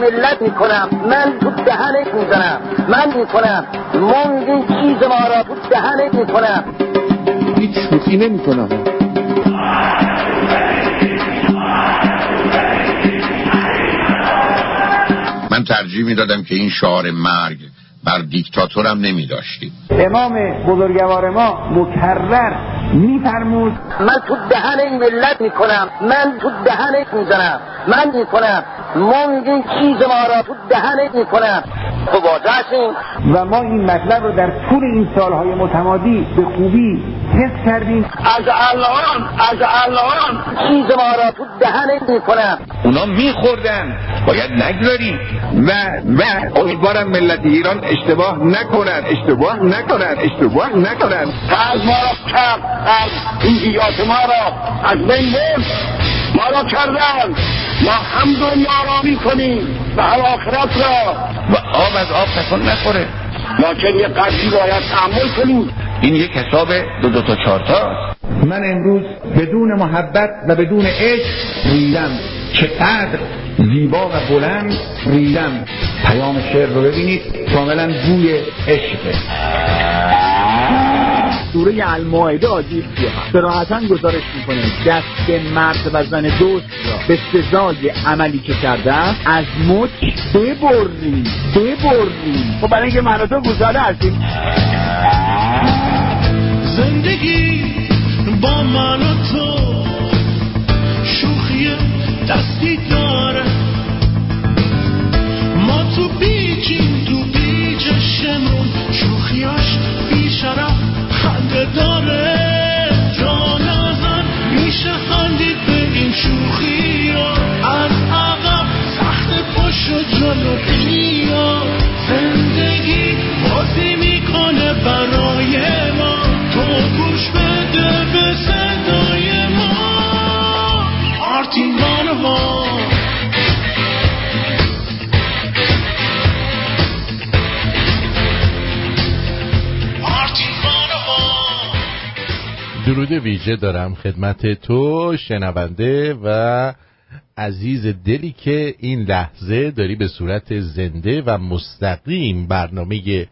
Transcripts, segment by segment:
ملت می‌کنم من تو دهنت می‌زنم من می‌کنم. منگ چیز ما را تو دهنت می‌کنم. هیچ شوخی نمی‌کنم. من ترجیح می‌دادم که این شعار مرگ بر دیکتاتورم نمی داشتیم امام بزرگوار ما مکرر میفرمود من تو دهن این ملت می‌کنم من تو دهنت می‌زنم من می‌کنم منگ این چیز ما را تو دهنت می‌کنم. هستیم و ما این مطلب رو در طول این سالهای متمادی به خوبی حس کردیم. از الان از الان چیز ما را تو دهنت می‌کنم اونا میخوردن. باید نگذاریم. و و امیدوارم ملت ایران اشتباه نکنن اشتباه نکنن اشتباه نکنن از ما را کرد از این حیات ما را. از بین برد ما را کردن. ما هم دنیا را می‌کنیم. و هم آخرت را. و آب از آب تکان نخوره. لکن یه قدری باید تحمل کنیم. این یک حساب دو دو تا چهار تا. من امروز بدون محبت و بدون عشق ریدم. چقدر زیبا و بلند ریدم. پیام شعر رو ببینید. کاملا بوی عشقه سوره المائده آیه 37 صراحتا گزارش می‌کنه دست مرد و زن دوست را به سزای عملی که کردن از مچ ببریم. ببریم. خب برای اینکه من تو گزاره هستیم. زندگی با من و تو شوخی دستی داره. ما تو بیجیم تو بیجشمون شوخیاش بیشرف. خنده داره جان ازن میشه خندید به این شوخی از عقب سخت پشت جلو بیا زندگی بازی می‌کنه برای ما. تو گوش بده به صدای ما. آرتین درود ویژه دارم خدمت تو شنونده و عزیز دلی که این لحظه داری به صورت زنده و مستقیم برنامه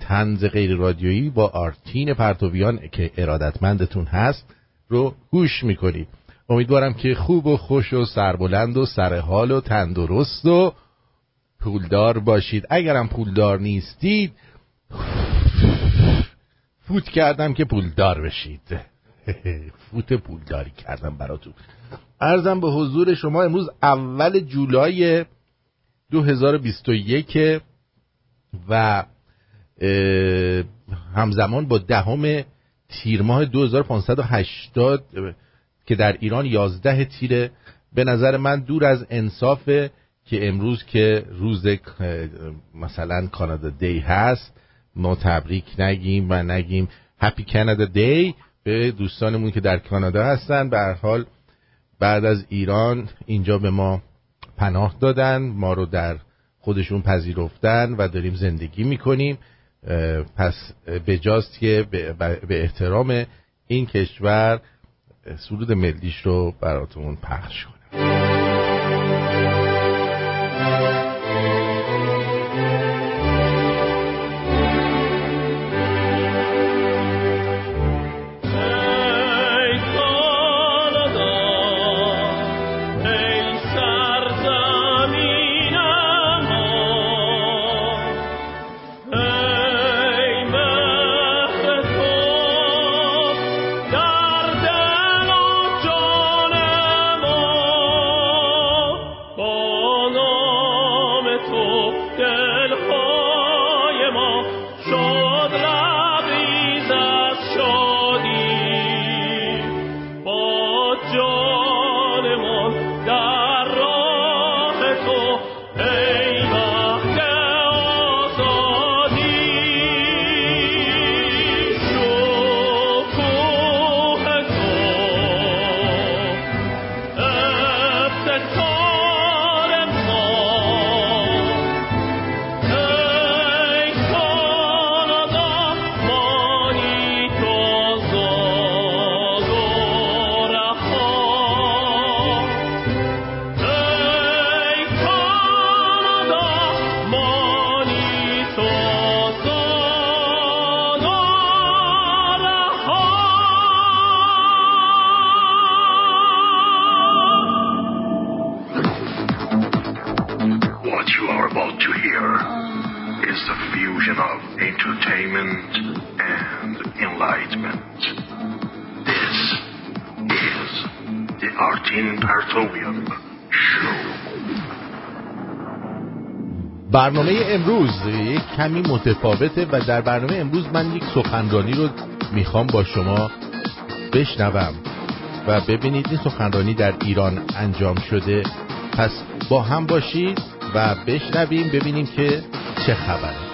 تنز غیر رادیویی با آرتین پرتویان که ارادتمندتون هست رو گوش می‌کنید امیدوارم که خوب و خوش و سربلند و سرحال و تندرست و پولدار باشید. اگرم پولدار نیستید فوت کردم که پولدار بشید. فوت پولداری کردم براتون. ارزم به حضور شما امروز اول جولای 2021 و همزمان با دهم تیر ماه 2580 که در ایران 11 تیره. به نظر من دور از انصافه که امروز که روز مثلا کانادا دی هست ما تبریک نگیم و نگیم. هپی کانادا دی به دوستانمون که در کانادا هستن. به هر حال بعد از ایران اینجا به ما پناه دادن. ما رو در خودشون پذیرفتن و داریم زندگی می‌کنیم. پس بجاست که به- احترام این کشور سرود ملیش رو براتون پخش کنم برنامه امروز کمی متفاوته و در برنامه امروز من یک سخنرانی رو می‌خوام با شما بشنوم و ببینید این سخنرانی در ایران انجام شده. پس با هم باشید و بشنویم ببینیم که چه خبره.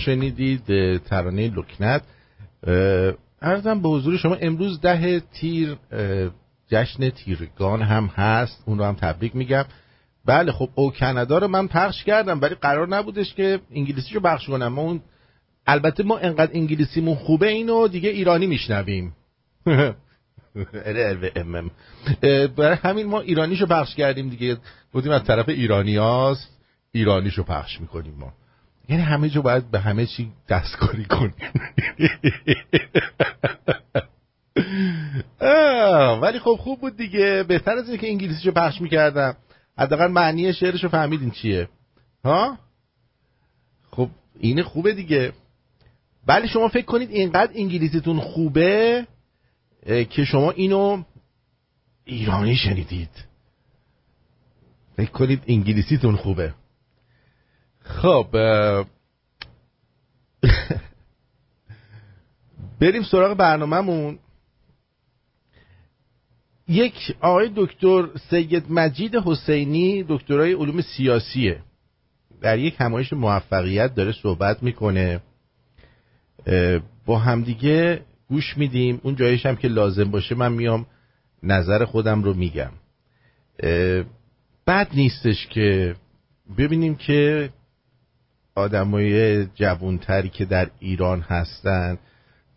شنیدید ترانه لکنت. اه، عرضم به حضور شما امروز ده تیر جشن تیرگان هم هست. اون رو هم تبریک میگم. بله خب او کانادا رو من پخش کردم ولی قرار نبودش که انگلیسی رو پخش کنم. ما اون البته ما انقدر انگلیسیمون خوبه اینو دیگه ایرانی میشنویم. برای همین ما ایرانیشو پخش کردیم دیگه. بودیم از طرف ایرانی هاست ایرانیشو پخش می‌کنیم ما. یعنی همه جو باید به همه چی دستکاری کنیم ولی خب خوب بود دیگه. بهتر از اینکه انگلیسیشو پخش می‌کردم. حداقل معنی شعرشو فهمیدین چیه. ها؟ خب این خوبه دیگه. ولی شما فکر کنید اینقدر انگلیسیتون خوبه که شما اینو ایرانی شنیدید. فکر کنید انگلیسیتون خوبه. خب بریم سراغ برنامهمون. یک آقای دکتر سید مجید حسینی دکترای علوم سیاسیه. در یک همایش موفقیت داره صحبت می‌کنه. با همدیگه گوش میدیم. اون جایش هم که لازم باشه من میام نظر خودم رو میگم. بد نیستش که ببینیم که آدمای جوانتری که در ایران هستن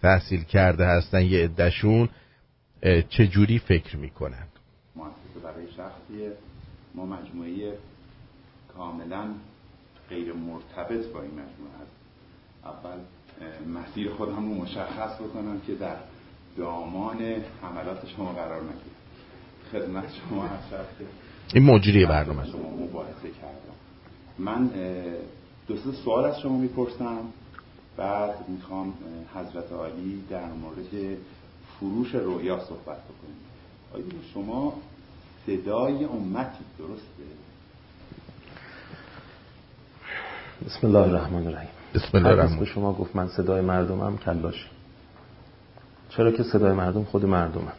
تحصیل کرده هستن یه عدهشون چجوری فکر می‌کنن؟ مؤسسه برای شخصی ما مجموعه کاملا غیر مرتبط با این مجموعه هست. اول مسیر خودم رو مشخص بکنم که در دامان حملات شما قرار نگیرم خدمت شما هست. این مجری برنامه شما مباحثه کردم. من دو سه سوال از شما می‌پرسم. بعد می‌خوام حضرت عالی در مورد فروش رویا صحبت بکنیم. آیا شما صدای امتی درسته؟ بسم الله الرحمن الرحیم. بسم الله الرحمن. به شما گفت من صدای مردمم کلاش. چرا که صدای مردم خود مردمه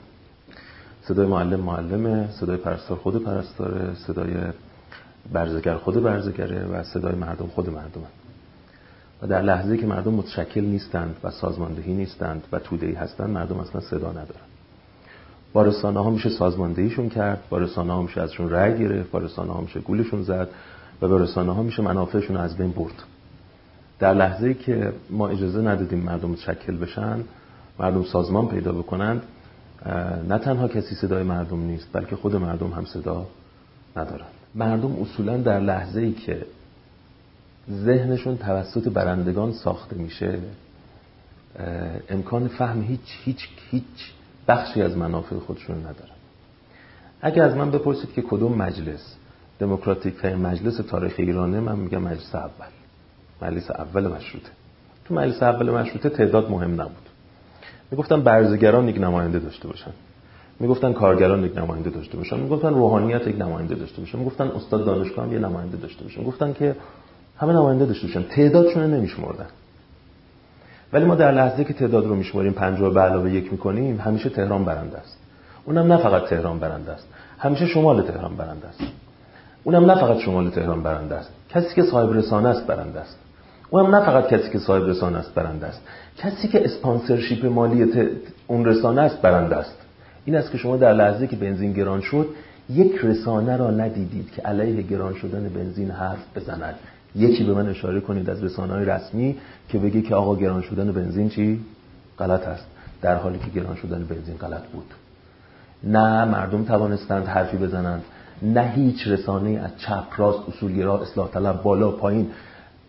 صدای معلم معلمه صدای پرستار خود پرستاره صدای برزگر خود برزگره و صدای مردم خود مردمه و در لحظه که مردم متشکل نیستند و سازماندهی نیستند و تودهی هستند مردم اصلا صدا ندارن. با رسانه ها میشه سازماندهیشون کرد با رسانه ها میشه ازشون رأی گرفت با رسانه ها میشه گولشون زد و به رسانه ها میشه منافعشون از بین برد. در لحظه که ما اجازه ندادیم مردم متشکل بشن مردم سازمان پیدا بکنند نه تنها کسی صدای مردم نیست بلکه خود مردم هم صدا ندارند مردم اصولا در لحظه ای که ذهنشون توسط برندگان ساخته میشه امکان فهم هیچ هیچ هیچ بخشی از منافع خودشون ندارن. اگه از من بپرسید که کدوم مجلس دموکراتیک مجلس تاریخ ایرانه من میگم مجلس اول. مجلس اول مشروطه. تو مجلس اول مشروطه تعداد مهم نبود. می‌گفتن برزگران یک نماینده داشته باشن. می‌گفتن کارگران یک نماینده داشته باشن. می‌گفتن روحانیت یک نماینده داشته باشن. می‌گفتن استاد دانشگاه هم یه نماینده داشته باشن. می‌گفتن که همه نماینده داشته باشن. تعدادشون رو نمیشمردن. ولی ما در لحظه که تعداد رو میشماریم 50 به علاوه یک می‌کنیم همیشه تهران برنده است. اونم نه فقط تهران برنده است. همیشه شمال تهران برنده است. اونم نه فقط شمال تهران برنده است. کسی که صاحب رسانه است برنده است. اونم نه فقط کسی که صاحب رسانه است برنده است. کسی که اسپانسرشیپ مالی اون رسانه است برنده است. این است که شما در لحظه که بنزین گران شد یک رسانه را ندیدید که علیه گران شدن بنزین حرف بزند. یکی به من اشاره کنید از رسانه های رسمی که بگی که آقا گران شدن بنزین چی؟ غلط است. در حالی که گران شدن بنزین غلط بود. نه مردم توانستند حرفی بزنند. نه هیچ رسانه از چپ راست اصولگرا اصلاح طلب بالا پایین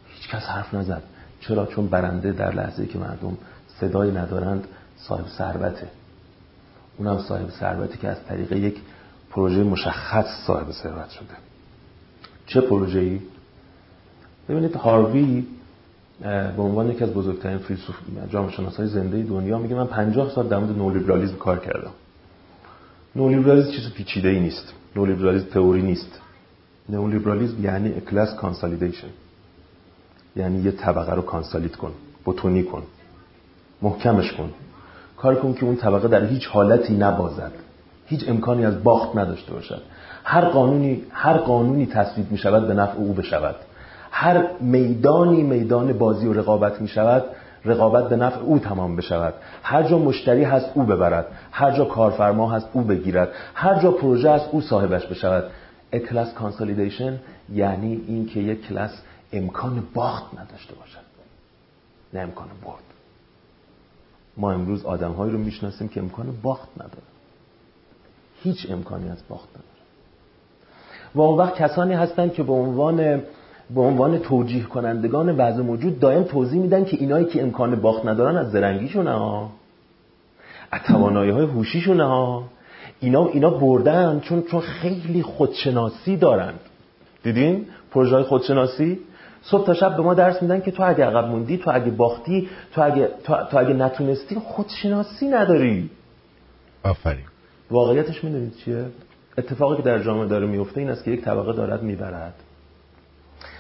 هیچ کس حرف نزد. چرا؟ چون برنده در لحظه که مردم صدای ندارند صاحب ثروته. اونم صاحب ثروتی که از طریق یک پروژه مشخص صاحب ثروت شده. چه پروژه‌ای؟ ببینید هاروی به عنوان یکی از بزرگترین فیلسوف جامعه شناسای زنده دنیا میگه من 50 سال در مورد نولیبرالیسم کار کردم. نولیبرالیسم چیز پیچیده ای نیست. نولیبرالیسم تئوری نیست. نولیبرالیسم یعنی کلاس کانسالیدیشن. یعنی یه طبقه رو کانسالیت کن بتونی کن محکمش کن. کار کن که اون طبقه در هیچ حالتی نبازد. هیچ امکانی از باخت نداشته باشد. هر قانونی هر قانونی تصویب می شود به نفع او بشود. هر میدانی میدان بازی و رقابت می شود رقابت به نفع او تمام بشود. هر جا مشتری هست او ببرد. هر جا کارفرما هست او بگیرد. هر جا پروژه هست او صاحبش بشود. کلاس کانسالیدیشن یعنی این که یک کلاس امکان باخت نداشته باشد. نه امکان برد. ما امروز آدمهایی رو می‌شناسیم که امکان باخت نداره. هیچ امکانی از باخت نداره. و اون وقت کسانی هستند که به عنوان به عنوان توجیه کنندگان وضع موجود دائم توضیح میدن که اینایی که امکان باخت ندارن از زرنگیشون ها از توانایی های هوشیشون ها. اینا اینا بردن چون چون خیلی خودشناسی دارند. دیدین پروژه خودشناسی؟ صبح تا شب به ما درس میدن که تو اگه عقب موندی تو اگه باختی تو اگه تو, تو اگه نتونستی خودشناسی نداری. آفرین. واقعیتش می‌دونید چیه؟ اتفاقی که در جامعه داره میفته این است که یک طبقه دارد می‌برد.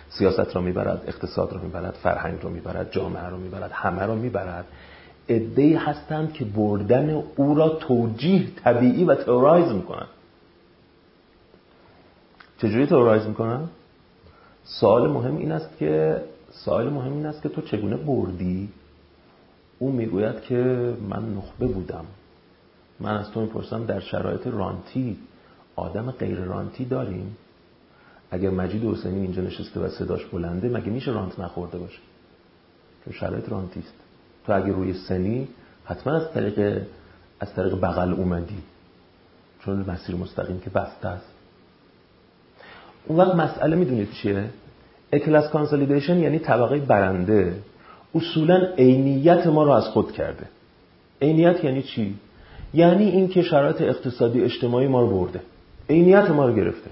سیاست را می‌برد اقتصاد را می‌برد فرهنگ را می‌برد جامعه را می‌برد همه را می‌برد. ادهی هستند که بردن او را توجیه طبیعی و تئورایز می‌کنن. چجوری تئورایز می‌کنن؟ سوال مهم این است که سوال مهم این است که تو چگونه بردی؟ او می‌گوید که من نخبه بودم. من از تو می‌پرسم در شرایط رانتی آدم غیر رانتی داریم؟ اگر مجید حسینی اینجا نشسته و صداش بلنده مگه میشه رانت نخورده باشه؟ چون شرایط رانتی است. تو اگه روی سنی حتما از طریق از طریق بغل اومدی. چون مسیر مستقیم که بسته است. اون وقت مسئله می‌دونید چیه؟ اکلاس کانسالیدیشن یعنی طبقه برنده. اصولا عینیت ما رو از خود کرده. عینیت یعنی چی؟ یعنی اینکه شرایط اقتصادی اجتماعی ما رو برده. عینیت ما رو گرفته.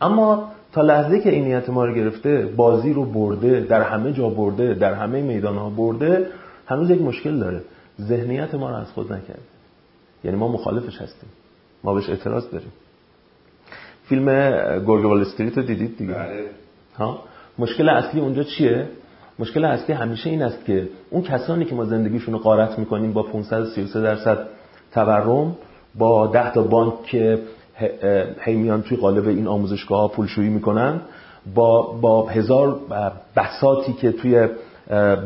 اما تا لحظه که این نیت ما رو گرفته بازی رو برده در همه جا برده در همه میدان ها برده هنوز یک مشکل داره. ذهنیت ما رو از خود نکرده. یعنی ما مخالفش هستیم. ما بهش اعتراض داریم. فیلم گرگ وال استریت رو دیدید دیگه؟ بله. ها؟ مشکل اصلی اونجا چیه؟ مشکل اصلی همیشه این است که اون کسانی که ما زندگیشون رو غارت می‌کنیم با 533 درصد تورم با 10 تا بانک که هی میان توی قالب این آموزشگاه ها پولشویی می‌کنن با با هزار بساتی که توی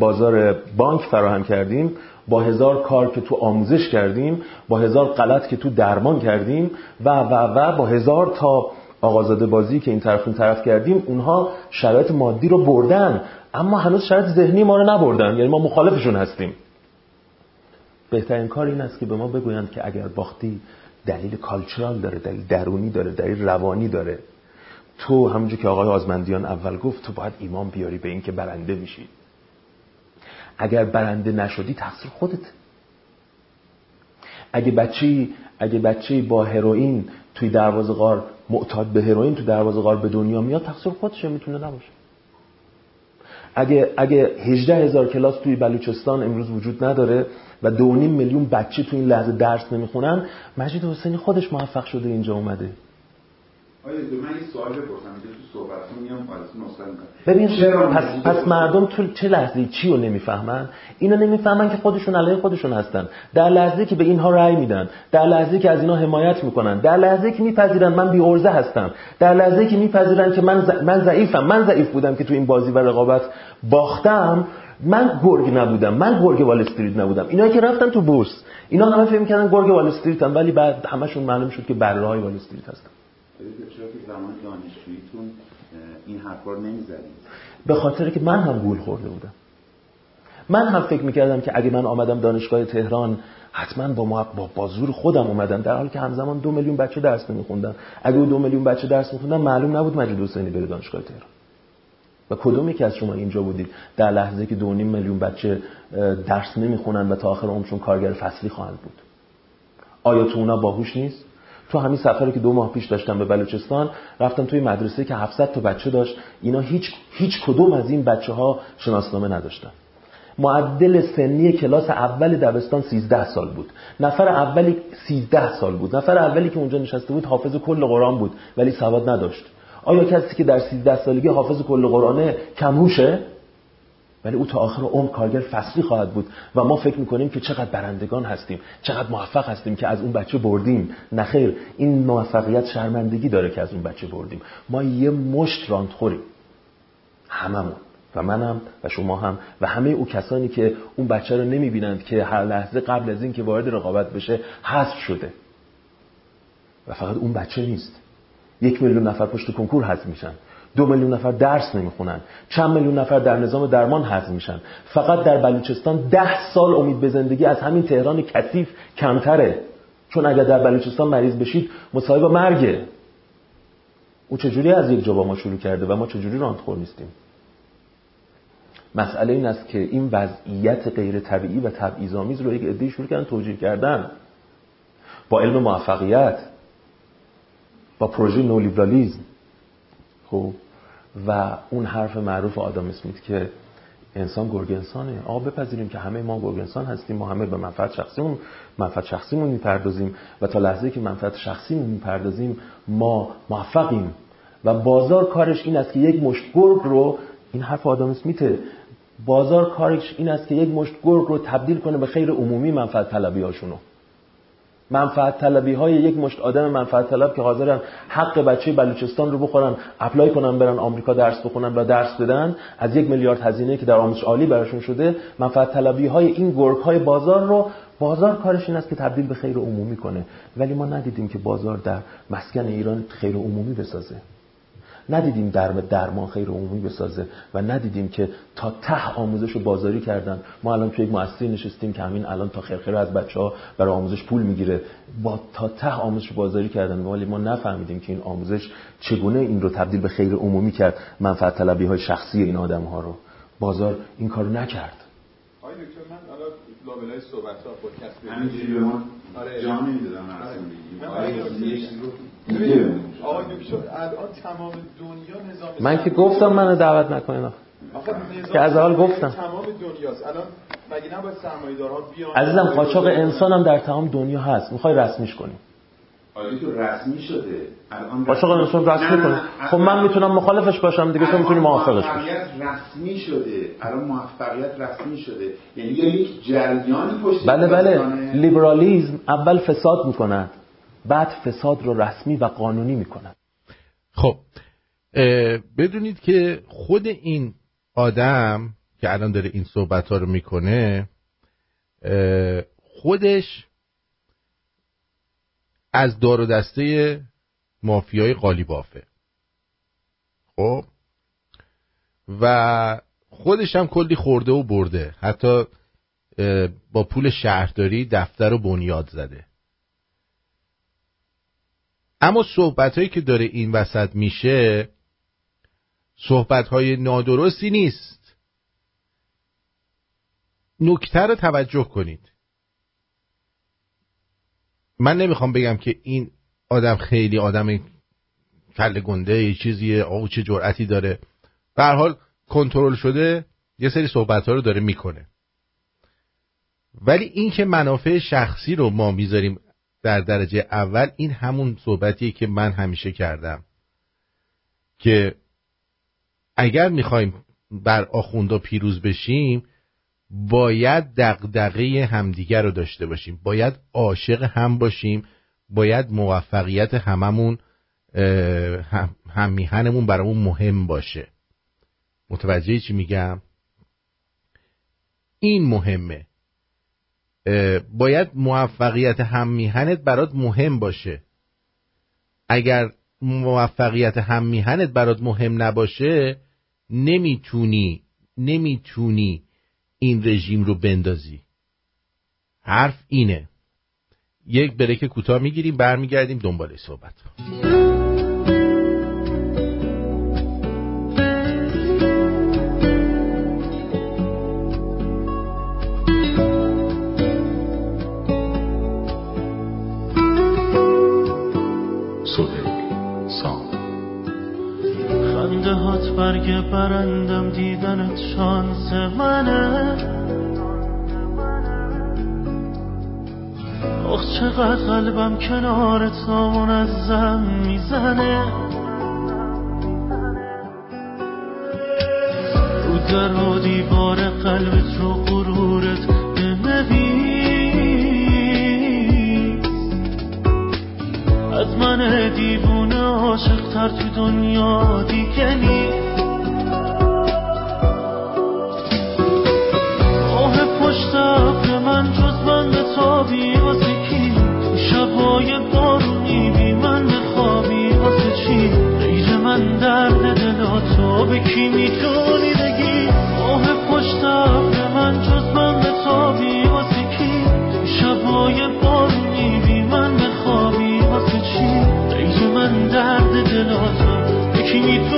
بازار بانک فراهم کردیم با هزار کار که تو آموزش کردیم با هزار غلط که تو درمان کردیم و و و با هزار تا آقازاده بازی که این طرف اون طرف کردیم اونها شرایط مادی رو بردن. اما هنوز شرایط ذهنی ما رو نبردن یعنی ما مخالفشون هستیم. بهترین کار این است که به ما بگویند که اگر باختی دلیل کالچرال داره دلیل درونی داره دلیل روانی داره. تو همونجور که آقای آزمندیان اول گفت تو باید ایمان بیاری به این که برنده میشی. اگر برنده نشدی تقصیر خودت. اگه بچه اگه بچه با هروئین توی دروازه غار معتاد به هروئین تو دروازه غار به دنیا میاد تقصیر خودشه می‌تونه نباشه. اگه اگه 18 هزار کلاس توی بلوچستان امروز وجود نداره و دو نیم میلیون بچه توی این لحظه درس نمی‌خونن مجید حسینی خودش موفق شده اینجا اومده. آیا دو من این سوال بپرسم اینجا تو صحبتتون میام پالیسی نسخه می‌کنم ببین چرا پس, پس مردم تو چه لحظه چی رو نمی‌فهمن؟ اینا نمی‌فهمن که خودشون علیه خودشون هستن. در لحظه که به اینها رأی میدن در لحظه که از اینها حمایت می‌کنن در لحظه که میپذیرن من بی ارزه هستم. در لحظه که میپذیرن که من ض- من ضعیفم من ضعیف بودم که تو این بازی و رقابت باختم من گرگ نبودم من گرگ وال استریت نبودم. اینا که رفتن تو بورس اینا همه فکر می‌کردن گرگ وال استریتن ولی بعد همشون معلوم شد که بره های وال استریت هستن. چرا که زمان دانشجوییتون این حرفا رو نمی‌زدید به خاطر که من هم گول خورده بودم. من هم فکر می‌کردم که اگه من آمدم دانشگاه تهران حتما با, ما با, با زور خودم اومدم در حالی که همزمان دو میلیون بچه درس نمیخوندن. اگه دو میلیون بچه درس میخوندن معلوم نبود مجید حسینی بره دانشگاه تهران. و کدوم یکی از شما اینجا بودید؟ در لحظه که دو نیم میلیون بچه درس نمی‌خونن و تا آخر عمرشون کارگر فصلی خواهند بود. آیا تو اونا باهوش نیست؟ تو همین سفری که دو ماه پیش داشتم به بلوچستان رفتم توی مدرسه که 700 تا بچه داشت. اینا هیچ هیچ کدوم از این بچه ها شناسنامه نداشتن. معدل سنی کلاس اول دبستان 13 سال بود. نفر اولی 13 سال بود. نفر اولی که اونجا نشسته بود حافظ کل قرآن بود ولی سواد نداشت. آیا کسی که در 13 سالگی حافظ کل قرآنه کمهوشه؟ ولی او تا آخر عمر کارگر فصلی خواهد بود و ما فکر می‌کنیم که چقدر برندگان هستیم چقدر موفق هستیم که از اون بچه بردیم. نخیر این موفقیت شرمندگی داره که از اون بچه بردیم. ما یه مشت راندخوریم هممون. و منم و شما هم و همه او کسانی که اون بچه رو نمی‌بینند که هر لحظه قبل از این که وارد رقابت بشه حذف شده. و فقط اون بچه نیست. یک میلیون نفر پشت کنکور حذف میشن. دو میلیون نفر درس نمی‌خونن. چند میلیون نفر در نظام درمان حذف میشن. فقط در بلوچستان ده سال امید به زندگی از همین تهران کثیف کمتره. چون اگر در بلوچستان مریض بشید مصاحب مرگه. او چجوری از یک جا با ما شروع کرده و ما چجوری راندخور نیستیم؟ مسئله این است که این وضعیت غیر طبیعی و تبعیض‌آمیز رو یک عده‌ای شروع کردن توجیه کردن. با علم موفقیت با پروژه نولیبرالیزم خب و اون حرف معروف آدم اسمیت که انسان گرگ انسانه آقا بپذیریم که همه ما گرگ انسان هستیم ما همه به منفعت شخصیمون منفعت شخصیمون می‌پردازیم و تا لحظه که منفعت شخصیمون می‌پردازیم ما موفقیم. و بازار کارش این است که یک مشت گرگ رو این حرف آدم اسمیته. بازار کارش این است که یک مشت گرگ رو تبدیل کنه به خیر عمومی منفعت طلبی هاشونو منفعت طلبی های یک مشت آدم منفعت طلب که حاضرن حق بچه بلوچستان رو بخورن اپلای کنن برن آمریکا درس بخونن و درس بدن از یک میلیارد هزینه که در آموزش عالی براشون شده منفعت طلبی های این گرگ های بازار رو بازار کارش این است که تبدیل به خیر عمومی کنه. ولی ما ندیدیم که بازار در مسکن ایران خیر عمومی بسازه. ندیدیم در درمان خیر عمومی بسازه و ندیدیم که تا ته آموزش رو بازاری کردن ما الان توی یک مؤسسه نشستیم که همین الان تا خرخره از بچه ها برای آموزش پول می‌گیره با تا ته آموزش رو بازاری کردن ولی ما نفهمیدیم که این آموزش چگونه این رو تبدیل به خیر عمومی کرد منفعت طلبی های شخصی این آدم ها رو بازار این کارو نکرد آقای دکتر من حالا لابلای صحبت ها پادکست همینجوری به ما آره. جا نمی‌دادن مرسوم آره. الان تمام دنیا نظام من که گفتم منو دعوت نکنین که از اول گفتم. تمام دنیاست الان مگه نباید سرمایه‌دارها بیان عزیزم قاچاق انسان هم در تمام دنیا هست. می‌خوای رسمیش کنی. آیا تو رسمی شده. الان قاچاق انسان رسمی نه، کنی. نه. خب من می‌تونم مخالفش باشم دیگه تو می‌تونی موافقش باشی. رسمی شده. الان موفقیت رسمی شده. یعنی یک جریانی پشت بله بله. داستانه. لیبرالیزم اول فساد می‌کند. بعد فساد رو رسمی و قانونی می‌کند خب بدونید که خود این آدم که الان داره این صحبت ها رو می‌کنه خودش از دار و دسته مافیای قالیبافه خب؟ و خودش هم کلی خورده و برده. حتی با پول شهرداری دفتر و بنیاد زده. اما صحبت هایی که داره این وسط میشه صحبت های نادرستی نیست. نکته رو توجه کنید. من نمی‌خوام بگم که این آدم خیلی آدم کل گنده یه چیزیه آقا چه جرأتی داره. به حال کنترل شده یه سری صحبت ها رو داره می‌کنه. ولی این که منافع شخصی رو ما می‌ذاریم در درجه اول این همون صحبتیه که من همیشه کردم که اگر می‌خوایم بر آخوندا پیروز بشیم باید دغدغه همدیگر رو داشته باشیم. باید عاشق هم باشیم. باید موفقیت هممون هم میهنمون برامون مهم باشه. متوجه چی میگم؟ این مهمه. باید موفقیت هم میهنت برات مهم باشه. اگر موفقیت هم میهنت برات مهم نباشه نمی‌تونی نمی‌تونی این رژیم رو بندازی. حرف اینه. یک بریک کوتاه می‌گیریم برمیگردیم دنبال صحبت برگ برندم دیدنت شانس منه. آخ چقدر قلبم کنار تامون از زم می‌زنه. رو در و دیوار قلبت رو غرورت بنویس. از من دیوونه عاشق تر تو دنیا دیگه نیست. به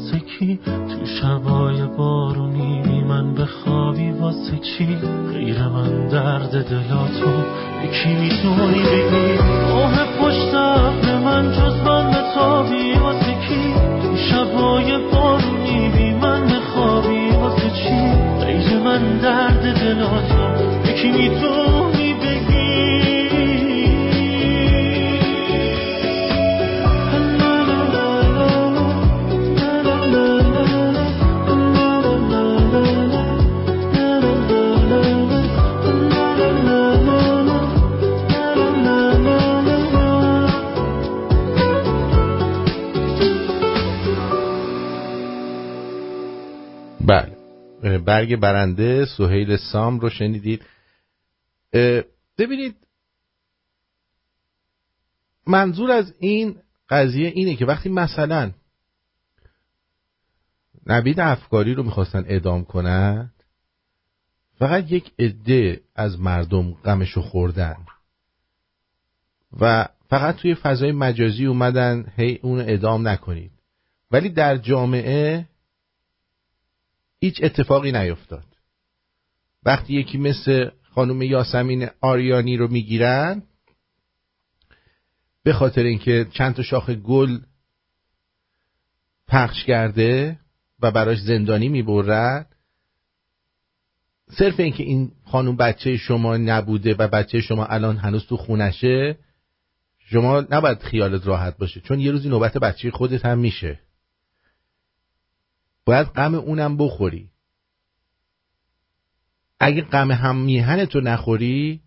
واسه کی؟ تو شبای بارونی بی من به خوابی واسه چی؟ غیر من درد دلاتو به کی می‌تونی بگی؟ برنده سهیل سام رو شنیدید. ببینید منظور از این قضیه اینه که وقتی مثلا نبید افکاری رو می‌خواستن ادام کنند فقط یک عده از مردم غمشو خوردن و فقط توی فضای مجازی اومدن هی اون ادام نکنید. ولی در جامعه هیچ اتفاقی نیفتاد. وقتی یکی مثل خانم یاسمین آریانی رو می‌گیرن به خاطر اینکه چند تا شاخ گل پخش کرده و براش زندانی می‌برد صرف اینکه این خانم بچه شما نبوده و بچه شما الان هنوز تو خونشه شما نباید خیالت راحت باشه چون یه روزی نوبت بچه خودت هم میشه. باید غم اونم بخوری. اگه غم هم میهن تو نخوری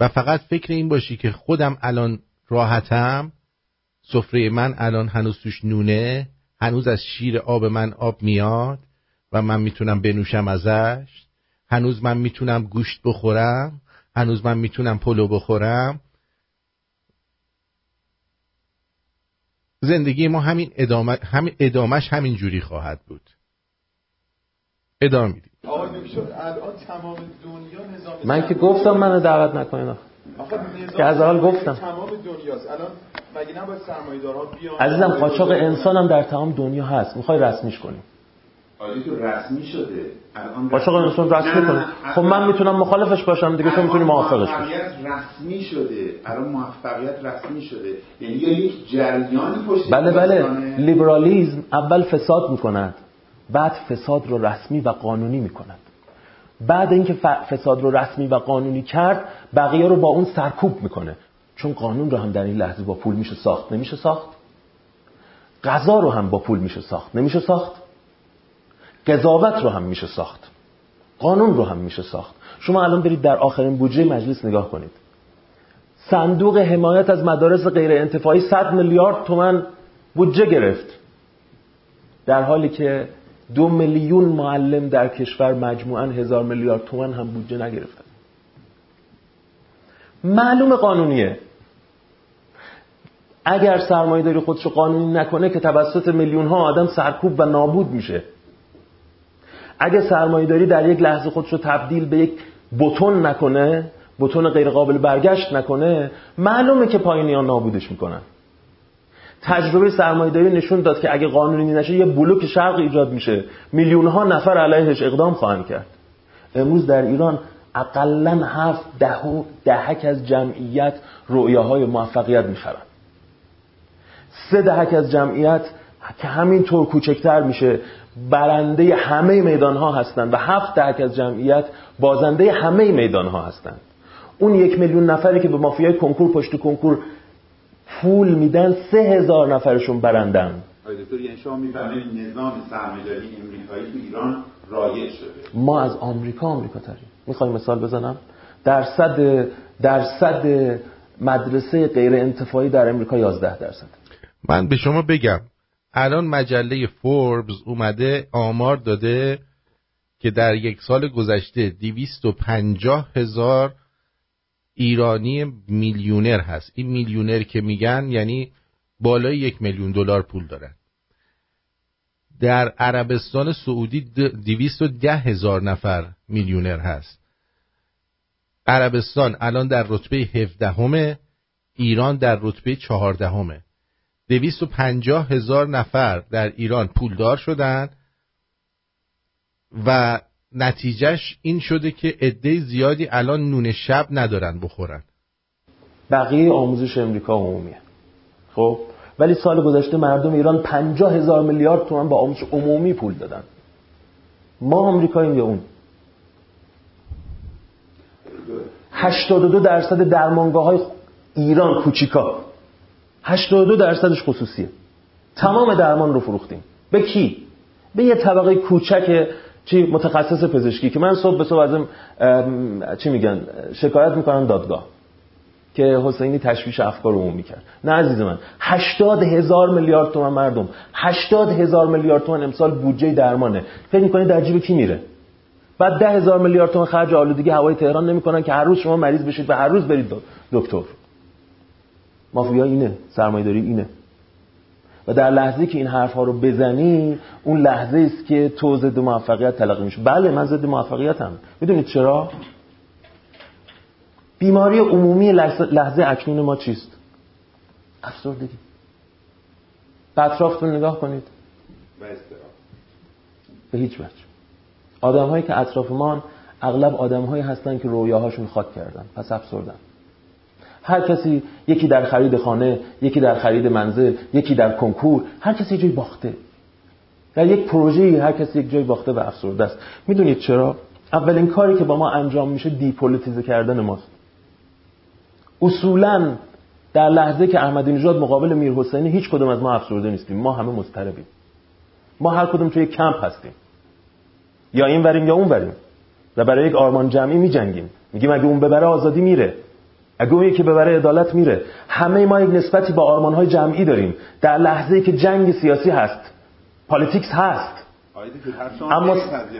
و فقط فکر این باشی که خودم الان راحتم سفره من الان هنوز توش نونه هنوز از شیر آب من آب میاد و من می‌تونم بنوشم ازش هنوز من می‌تونم گوشت بخورم هنوز من می‌تونم پلو بخورم زندگی ما همین ادامه همین ادامش همین جوری خواهد بود. ادامه میدیم. من که گفتم منو دعوت نکنین که از اول گفتم. تمام دنیاست. الان مگه نباید سرمایه‌دارها بیان؟ عزیزم قاچاق انسان هم در تمام دنیا هست. می‌خوای رسمیش کنیم آره تو رسمی شده. الان انسان رسمی کنیم خب من می‌تونم مخالفش باشم دیگه تو می‌تونی موافقش باشی. رسمی شده. الان موفقیت رسمی شده. یعنی یک جریانی پشت بله بله. لیبرالیزم اول فساد می‌کند بعد فساد رو رسمی و قانونی می‌کند. بعد اینکه فساد رو رسمی و قانونی کرد بقیه رو با اون سرکوب می‌کنه. چون قانون رو هم در این لحظه با پول میشه ساخت. نمیشه ساخت. غذا رو هم با پول میشه ساخت. نمیشه ساخت. قضاوت رو هم میشه ساخت. قانون رو هم میشه ساخت. شما الان برید در آخرین بودجه مجلس نگاه کنید. صندوق حمایت از مدارس غیر انتفاعی 100 میلیارد تومن بودجه گرفت. در حالی که دو میلیون معلم در کشور مجموعا هزار میلیارد تومن هم بودجه نگرفتن. معلوم قانونیه. اگر سرمایه داری خودش رو قانونی نکنه که توسط میلیون ها آدم سرکوب و نابود میشه. اگه سرمایه داری در یک لحظه خودش رو تبدیل به یک بتون نکنه بتون غیر قابل برگشت نکنه معلومه که پایینیان نابودش می‌کنن. تجربه سرمایه‌داری نشون داد که اگه قانونی نشه یه بلوک شرق ایجاد میشه. میلیون ها نفر علیهش اقدام خواهند کرد. امروز در ایران اقلا هفت ده دهک از جمعیت رؤیاهای موفقیت می‌خرن سه دهک از جمعیت که همینطور کوچکتر میشه. برنده همه میدان ها هستند و هفت دهک از جمعیت بازنده همه میدان ها هستند. اون یک میلیون نفری که به مافیای کنکور پشت کنکور پول میدن سه هزار نفرشون برندن. دکتر یعنی شما می‌فهمید نظام سرمایه‌داری امریکایی تو ایران رایج شده. ما از آمریکا آمریکا تریم می‌خوای مثال بزنم. درصد درصد مدرسه غیر انتفاعی در امریکا 11 درصد. من به شما بگم الان مجله فوربز اومده آمار داده که در یک سال گذشته 250 هزار ایرانی میلیونر هست. این میلیونر که میگن یعنی بالای یک میلیون دلار پول دارن. در عربستان سعودی دویست و ده هزار نفر میلیونر هست. عربستان الان در رتبه هفدهمه ایران در رتبه چهاردهمه دویست و پنجاه هزار نفر در ایران پولدار شدن و نتیجهش این شده که عده زیادی الان نون شب ندارن بخورن. بقیه آموزش امریکا عمومیه. خب؟ ولی سال گذشته مردم ایران پنجاه هزار میلیارد تومن با آموزش عمومی پول دادن. ما آمریکاییم یا اون؟ 82 درصد درمانگاه های ایران کوچیکا. 82 درصدش خصوصیه تمام درمان رو فروختیم. به کی؟ به یه طبقه کوچک چی متخصص پزشکی که من صبح به صبح ازم چی میگن شکایت می‌کنن دادگاه که حسینی تشویش افکار عمومی کرد نه عزیز من 80 هزار میلیارد تومن مردم 80 هزار میلیارد تومن امسال بودجه درمانه. فکر می‌کنید در جیب کی میره؟ بعد ده هزار میلیارد تومان خرج آلودگی هوای تهران نمی‌کنن که هر روز شما مریض بشید و هر روز برید دکتر. مافیا اینه سرمایه‌داری اینه. و در لحظه که این حرف ها رو بزنی اون لحظه است که تو ضد موفقیت تلقی میشه بله من ضد موفقیتم. می‌دونید چرا؟ بیماری عمومی لحظه اکنون ما چیست؟ افسردگی. به اطرافتون نگاه کنید. به هیچ وجه. آدم هایی که اطراف ما اغلب آدم هایی هستن که رویاهاشون خاک کردن پس افسردن. هر کسی یکی در خرید خانه یکی در خرید منزل یکی در کنکور هر کسی جای باخته. در یک پروژه هر کسی یک جای باخته و افسرده است. می‌دونید چرا؟ اولین کاری که با ما انجام میشه دیپولیتیزه کردن ماست. اصولا در لحظه که احمدی نژاد مقابل میرحسینه هیچ کدوم از ما افسرده نیستیم. ما همه مضطربیم. ما هر کدوم توی کمپ هستیم. یا این وریم یا اون وریم. و برای یک آرمان جمعی می جنگیم میگیم اگه اون ببره آزادی میره. اگه اون یکی ببره عدالت میره همه ما یک نسبتی با آرمان های جمعی داریم. در لحظه که جنگ سیاسی هست politics هست. اما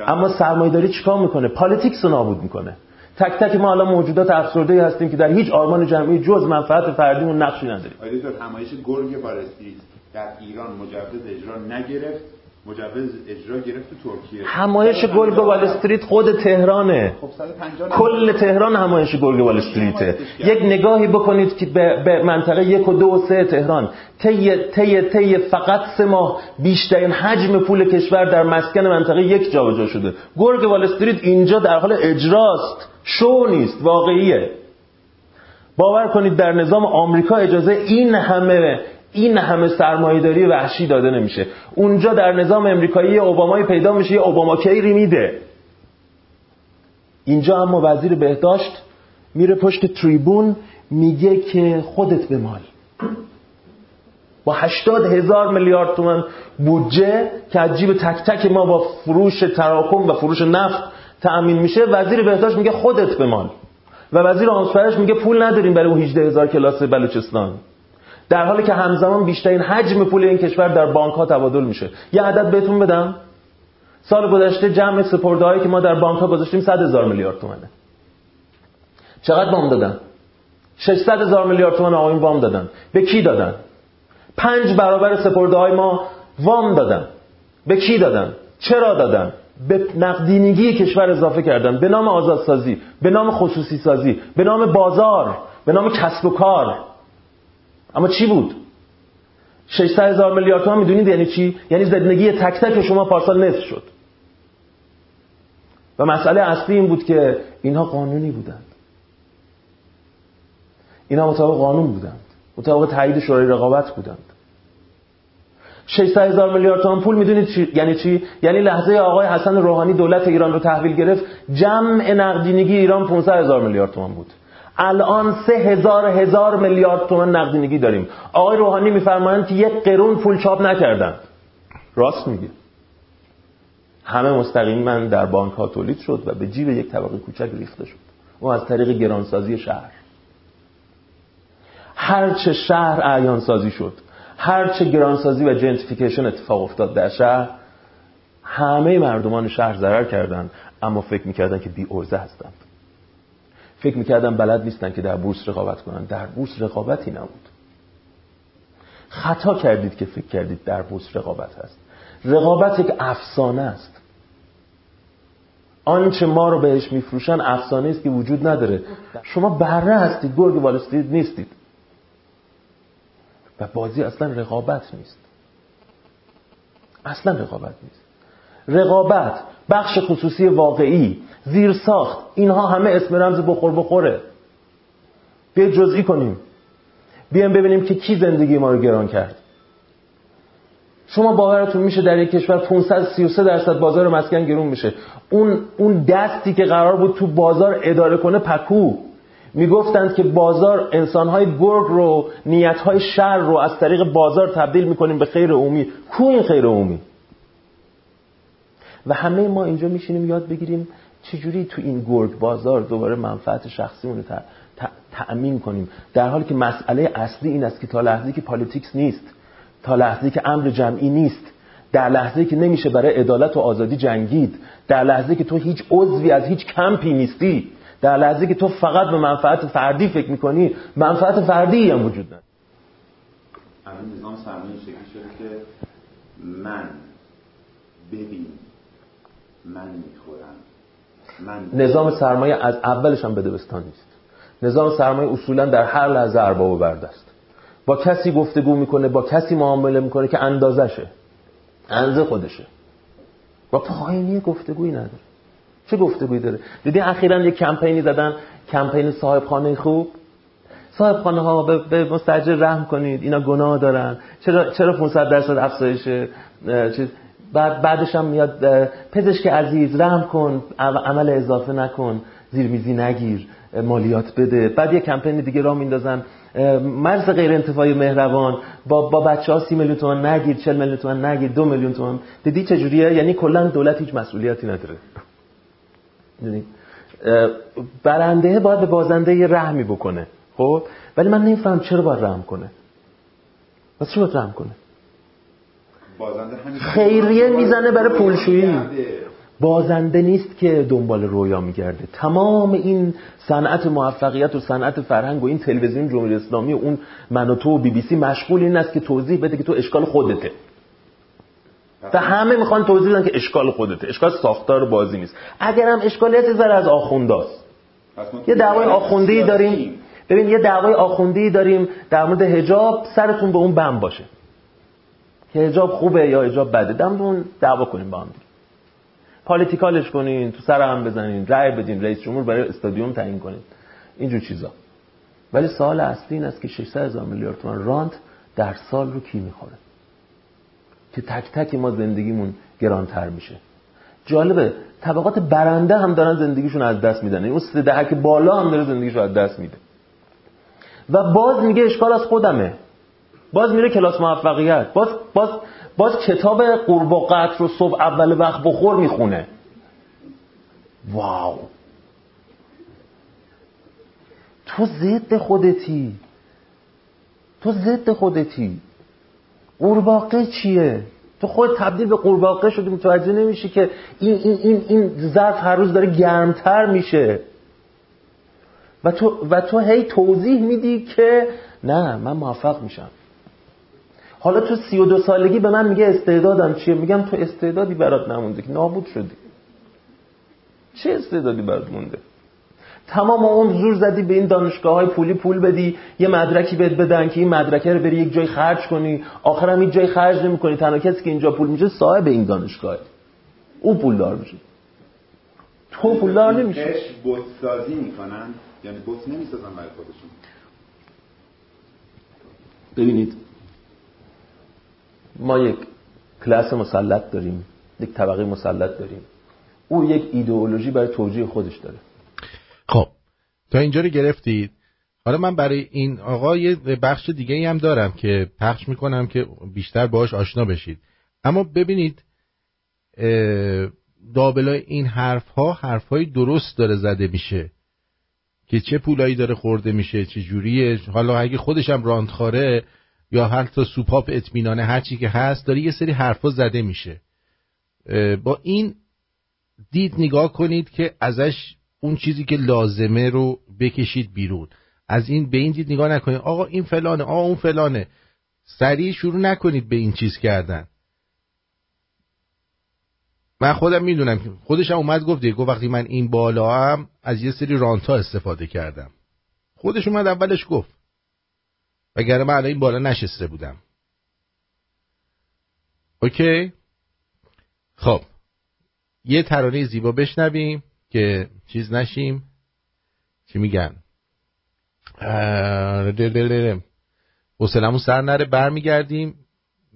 اما سرمایه‌داری چیکار می‌کنه؟ politics رو نابود می‌کنه. تک تک ما الان موجودات افسرده هستیم که در هیچ آرمان جمعی جز منفعت فردیمون نقشی نداریم. آقای دکتر همایش گرگ بارستریت در ایران مجوز اجرا نگرفت. مجوز اجرا گرفت تو ترکیه. همایش گرگ وال استریت خود تهرانه. خب کل تهران همایش گرگ وال استریته. یک نگاهی بکنید که به, منطقه یک و دو و سه تهران. طی طی طی فقط سه ماه بیشترین حجم پول کشور در مسکن منطقه یک جابجا شده. گرگ وال استریت اینجا در حال اجراست. شو نیست واقعیه. باور کنید در نظام آمریکا اجازه این همه این همه سرمایه‌داری وحشی داده نمیشه. اونجا در نظام امریکایی اوبامایی پیدا میشه یه اوباما کیری میده. اینجا اما وزیر بهداشت میره پشت تریبون میگه که خودت به مال. با هشتاد هزار میلیارد تومن بودجه که از جیب تک تک ما با فروش تراکم و فروش نفت تأمین میشه وزیر بهداشت میگه خودت به مال. و وزیر آموزش میگه پول نداریم برای اون 18 هزار کلاس بلوچستان. در حالی که همزمان بیشترین حجم پول این کشور در بانک ها تبادل میشه. یه عدد بهتون بدم. سال گذشته جمع سپرده که ما در بانک ها گذاشتیم 100 هزار میلیارد تومنه. چقدر وام دادن؟ 600 هزار میلیارد تومن آقایون وام دادن. به کی دادن؟ پنج برابر سپرده های ما وام دادن. به کی دادن؟ چرا دادن؟ به نقدینگی کشور اضافه کردن. به نام آزادسازی به نام خصوصی سازی به نام بازار به نام کسب و کار. اما چی بود؟ 600 هزار میلیارد تومان می‌دونید یعنی چی؟ یعنی زندگی تک تک شما پارسال نصف شد. و مسئله اصلی این بود که اینها قانونی بودند. اینها مطابق قانون بودند. مطابق تایید شورای رقابت بودند. 600 هزار میلیارد تومان پول می‌دونید چی؟ یعنی چی؟ یعنی لحظه آقای حسن روحانی دولت ایران رو تحویل گرفت جمع نقدینگی ایران 500 هزار میلیارد تومان بود. الان سه هزار هزار میلیارد تومن نقدینگی داریم. آقای روحانی میفرمایند که یک قرون پول چاپ نکردن. راست میگه همه مستقیما در بانک ها تولید شد و به جیب یک طبقه کوچک ریخته شد. و از طریق گرانسازی شهر. هرچه شهر اعیان سازی شد هرچه گرانسازی و جنتیفیکیشن اتفاق افتاد در شهر همه مردمان شهر ضرر کردند. اما فکر می‌کردن که بی ارزه هستند. فکر می‌کردن بلد نیستن که در بورس رقابت کنن. در بورس رقابتی نبود. خطا کردید که فکر کردید در بورس رقابت هست. رقابت یک افسانه است. آنچه ما رو بهش میفروشن افسانه است که وجود نداره. شما بره هستید گرگ وال نیستید. و بازی اصلا رقابت نیست. اصلا رقابت نیست. رقابت بخش خصوصی واقعی زیر ساخت اینها همه اسم رمز بخور بخوره. بیا جزئی کنیم. بیایم ببینیم که کی زندگی ما رو گران کرد. شما باورتون میشه در یک کشور 533 درصد بازار مسکن گرون میشه. اون اون دستی که قرار بود تو بازار اداره کنه پکو. می‌گفتند که بازار انسانهای گرگ رو نیتهای شر رو از طریق بازار تبدیل می‌کنیم به خیر عمومی. کو خیر عمومی؟ و همه ما اینجا میشینیم یاد بگیریم چجوری تو این گرگ بازار دوباره منفعت شخصیمون رو تأمین کنیم. در حالی که مسئله اصلی این است که تا لحظه که politics نیست تا لحظه که امر جمعی نیست در لحظه که نمیشه برای عدالت و آزادی جنگید در لحظه که تو هیچ عضوی از هیچ کمپی نیستی در لحظه که تو فقط به منفعت فردی فکر می‌کنی منفعت فردی هم وجود نداره. الان نظام سرمایه شکلی شده که من ببین من می‌خورم. من نظام سرمایه از اولش هم بدبستان نیست. نظام سرمایه اصولا در هر لحظه ارباب و است. با کسی گفتگو می‌کنه با کسی معامله می‌کنه که اندازشه. اندازه خودشه. با پایینی گفتگویی نداره. چه گفتگویی داره؟ دیدی اخیرا یک کمپینی زدن کمپین صاحب خانه خوب؟ صاحب خانه ها به, به مستجر رحم کنید اینا گناه دارن. چرا چرا 500 درصد افزایش چیز؟ بعد بعدش هم میاد پزشک عزیز رحم کن عمل اضافه نکن زیرمیزی نگیر مالیات بده. بعد یه کمپین دیگه را میندازن. مرز غیر انتفاعی مهربان با با بچه ها سی میلیون تومان نگیر 40 میلیون تومان نگیر دو میلیون تومان. دیدی چجوریه یعنی کلا دولت هیچ مسئولیتی نداره. یعنی برنده باید به بازنده یه رحمی بکنه. خب؟ ولی من نمیفهم چرا باید رحم کنه. واسه چرا باید رحم کنه؟ خیریه می‌زنه برای پولشویی. بازنده نیست که دنبال رویا میگرده. تمام این صنعت موفقیت و صنعت فرهنگ و این تلویزیون جمهوری اسلامی و اون من و تو و بی بی سی مشغول این است که توضیح بده که تو اشکال خودته. و همه می‌خوان توضیح بدن که اشکال خودته. اشکال ساختار بازی نیست. اگر هم اشکالیت زر از آخونداست. یه دعوای آخوندی داریم. ببین یه دعوای آخوندی داریم در مورد حجاب سرتون به اون بم باشه. که حجاب خوبه یا حجاب بده. دم اون دعوا کنیم با هم پالیتیکالش کنین تو سر هم بزنین رأی بدین رئیس جمهور برای استادیوم تعیین کنین. اینجور چیزا. ولی سوال اصلی این است که 600 هزار میلیارد تومان رانت در سال رو کی می‌خوره؟ که تک تک ما زندگیمون گرانتر میشه. جالبه طبقات برنده هم دارن زندگیشون از دست میدن. اون سه دهک بالا هم داره زندگیشو از دست میده. و باز میگه اشکال از خودمه. باز میره کلاس موفقیت. باز باز باز کتاب قرب و قطر رو صبح اول وقت بخور می‌خونه. واو. تو ضد خودتی. تو ضد خودتی. قورباغه چیه؟ تو خود تبدیل به قورباغه شدی متوجه نمیشی که این این این این ظرف هر روز داره گرمتر میشه. و تو و تو هی توضیح میدی که نه من موفق میشم. حالا تو سی و دو سالگی به من میگه استعدادم چیه؟ میگم تو استعدادی برات نمونده. که نابود شدی. چه استعدادی برات مونده؟ تمام اون زور زدی به این دانشگاه های پولی پول بدی یه مدرکی بهت بدن که این مدرکه رو بری یک جای خرج کنی. آخرم این جای خرج نمی کنی تنها کسی که اینجا پول میشه صاحب این دانشگاه او پول دار میشه. تو پول دار نمیشه بوت سازی می‌کنن؟ یعنی بوت نمی‌سازن برای خودشون. ببینید. ما یک کلاس مسلط داریم یک طبقه مسلط داریم. او یک ایدئولوژی برای توجیه خودش داره. خب تا اینجا رو گرفتید. حالا من برای این آقا یه بخش دیگه ای هم دارم که پخش می‌کنم که بیشتر باش آشنا بشید. اما ببینید دابلای این حرف ها حرف های درست داره زده میشه. که چه پولایی داره خورده میشه چه جوریه. حالا اگه خودشم راندخاره یا هر تا سوپاپ اطمینانه هر چی که هست داره یه سری حرفا زده میشه. با این دید نگاه کنید که ازش اون چیزی که لازمه رو بکشید بیرون. از این به این دید نگاه نکنید. آقا این فلانه آقا اون فلانه. سریع شروع نکنید به این چیز کردن. من خودم می‌دونم خودش هم اومد گفت دیگه وقتی من این بالا هم از یه سری رانتا استفاده کردم. خودش اومد اولش گفت. وگرنه من این بالا نشسته بودم. اوکی؟ خب. یه ترانه زیبا بشنویم که چیز نشیم. چی میگن؟ حسلمون سر نره برمیگردیم.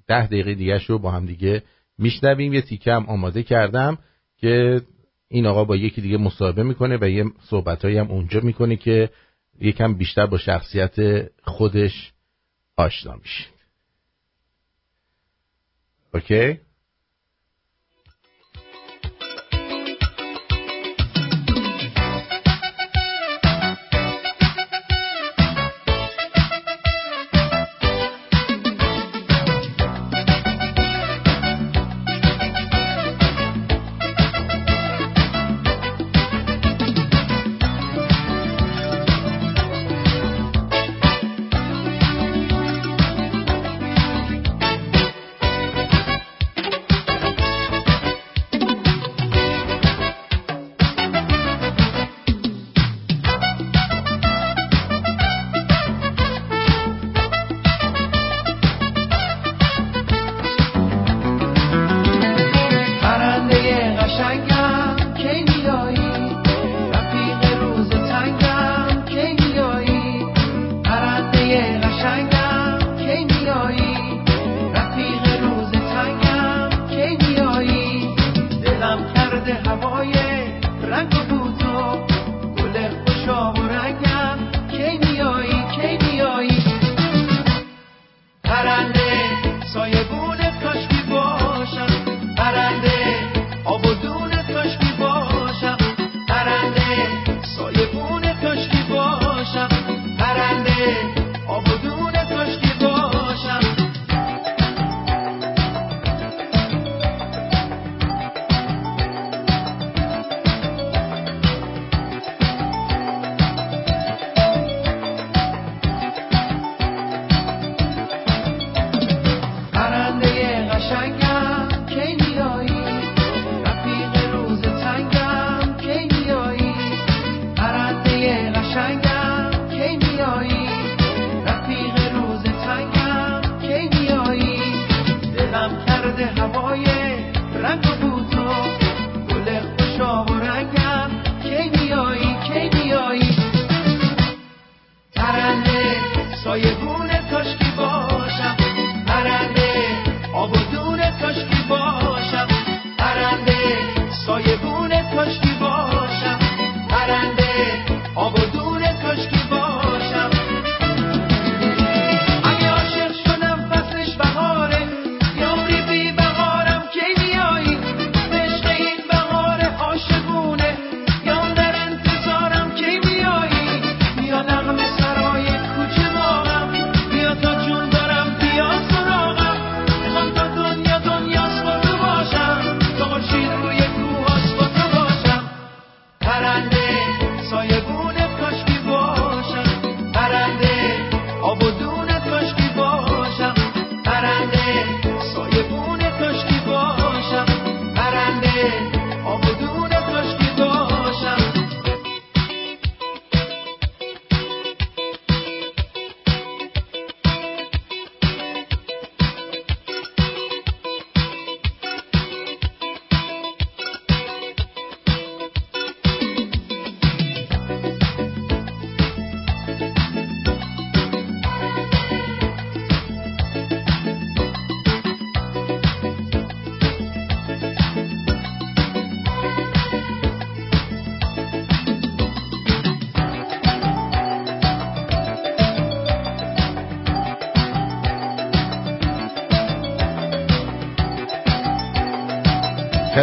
ده دقیقه دیگه رو با هم دیگه میشنویم. یه تیکه هم آماده کردم که این آقا با یکی دیگه مصاحبه می‌کنه و یه صحبتهایی هم اونجا می‌کنه که یکم بیشتر با شخصیت خودش آشنا میشید. اوکی؟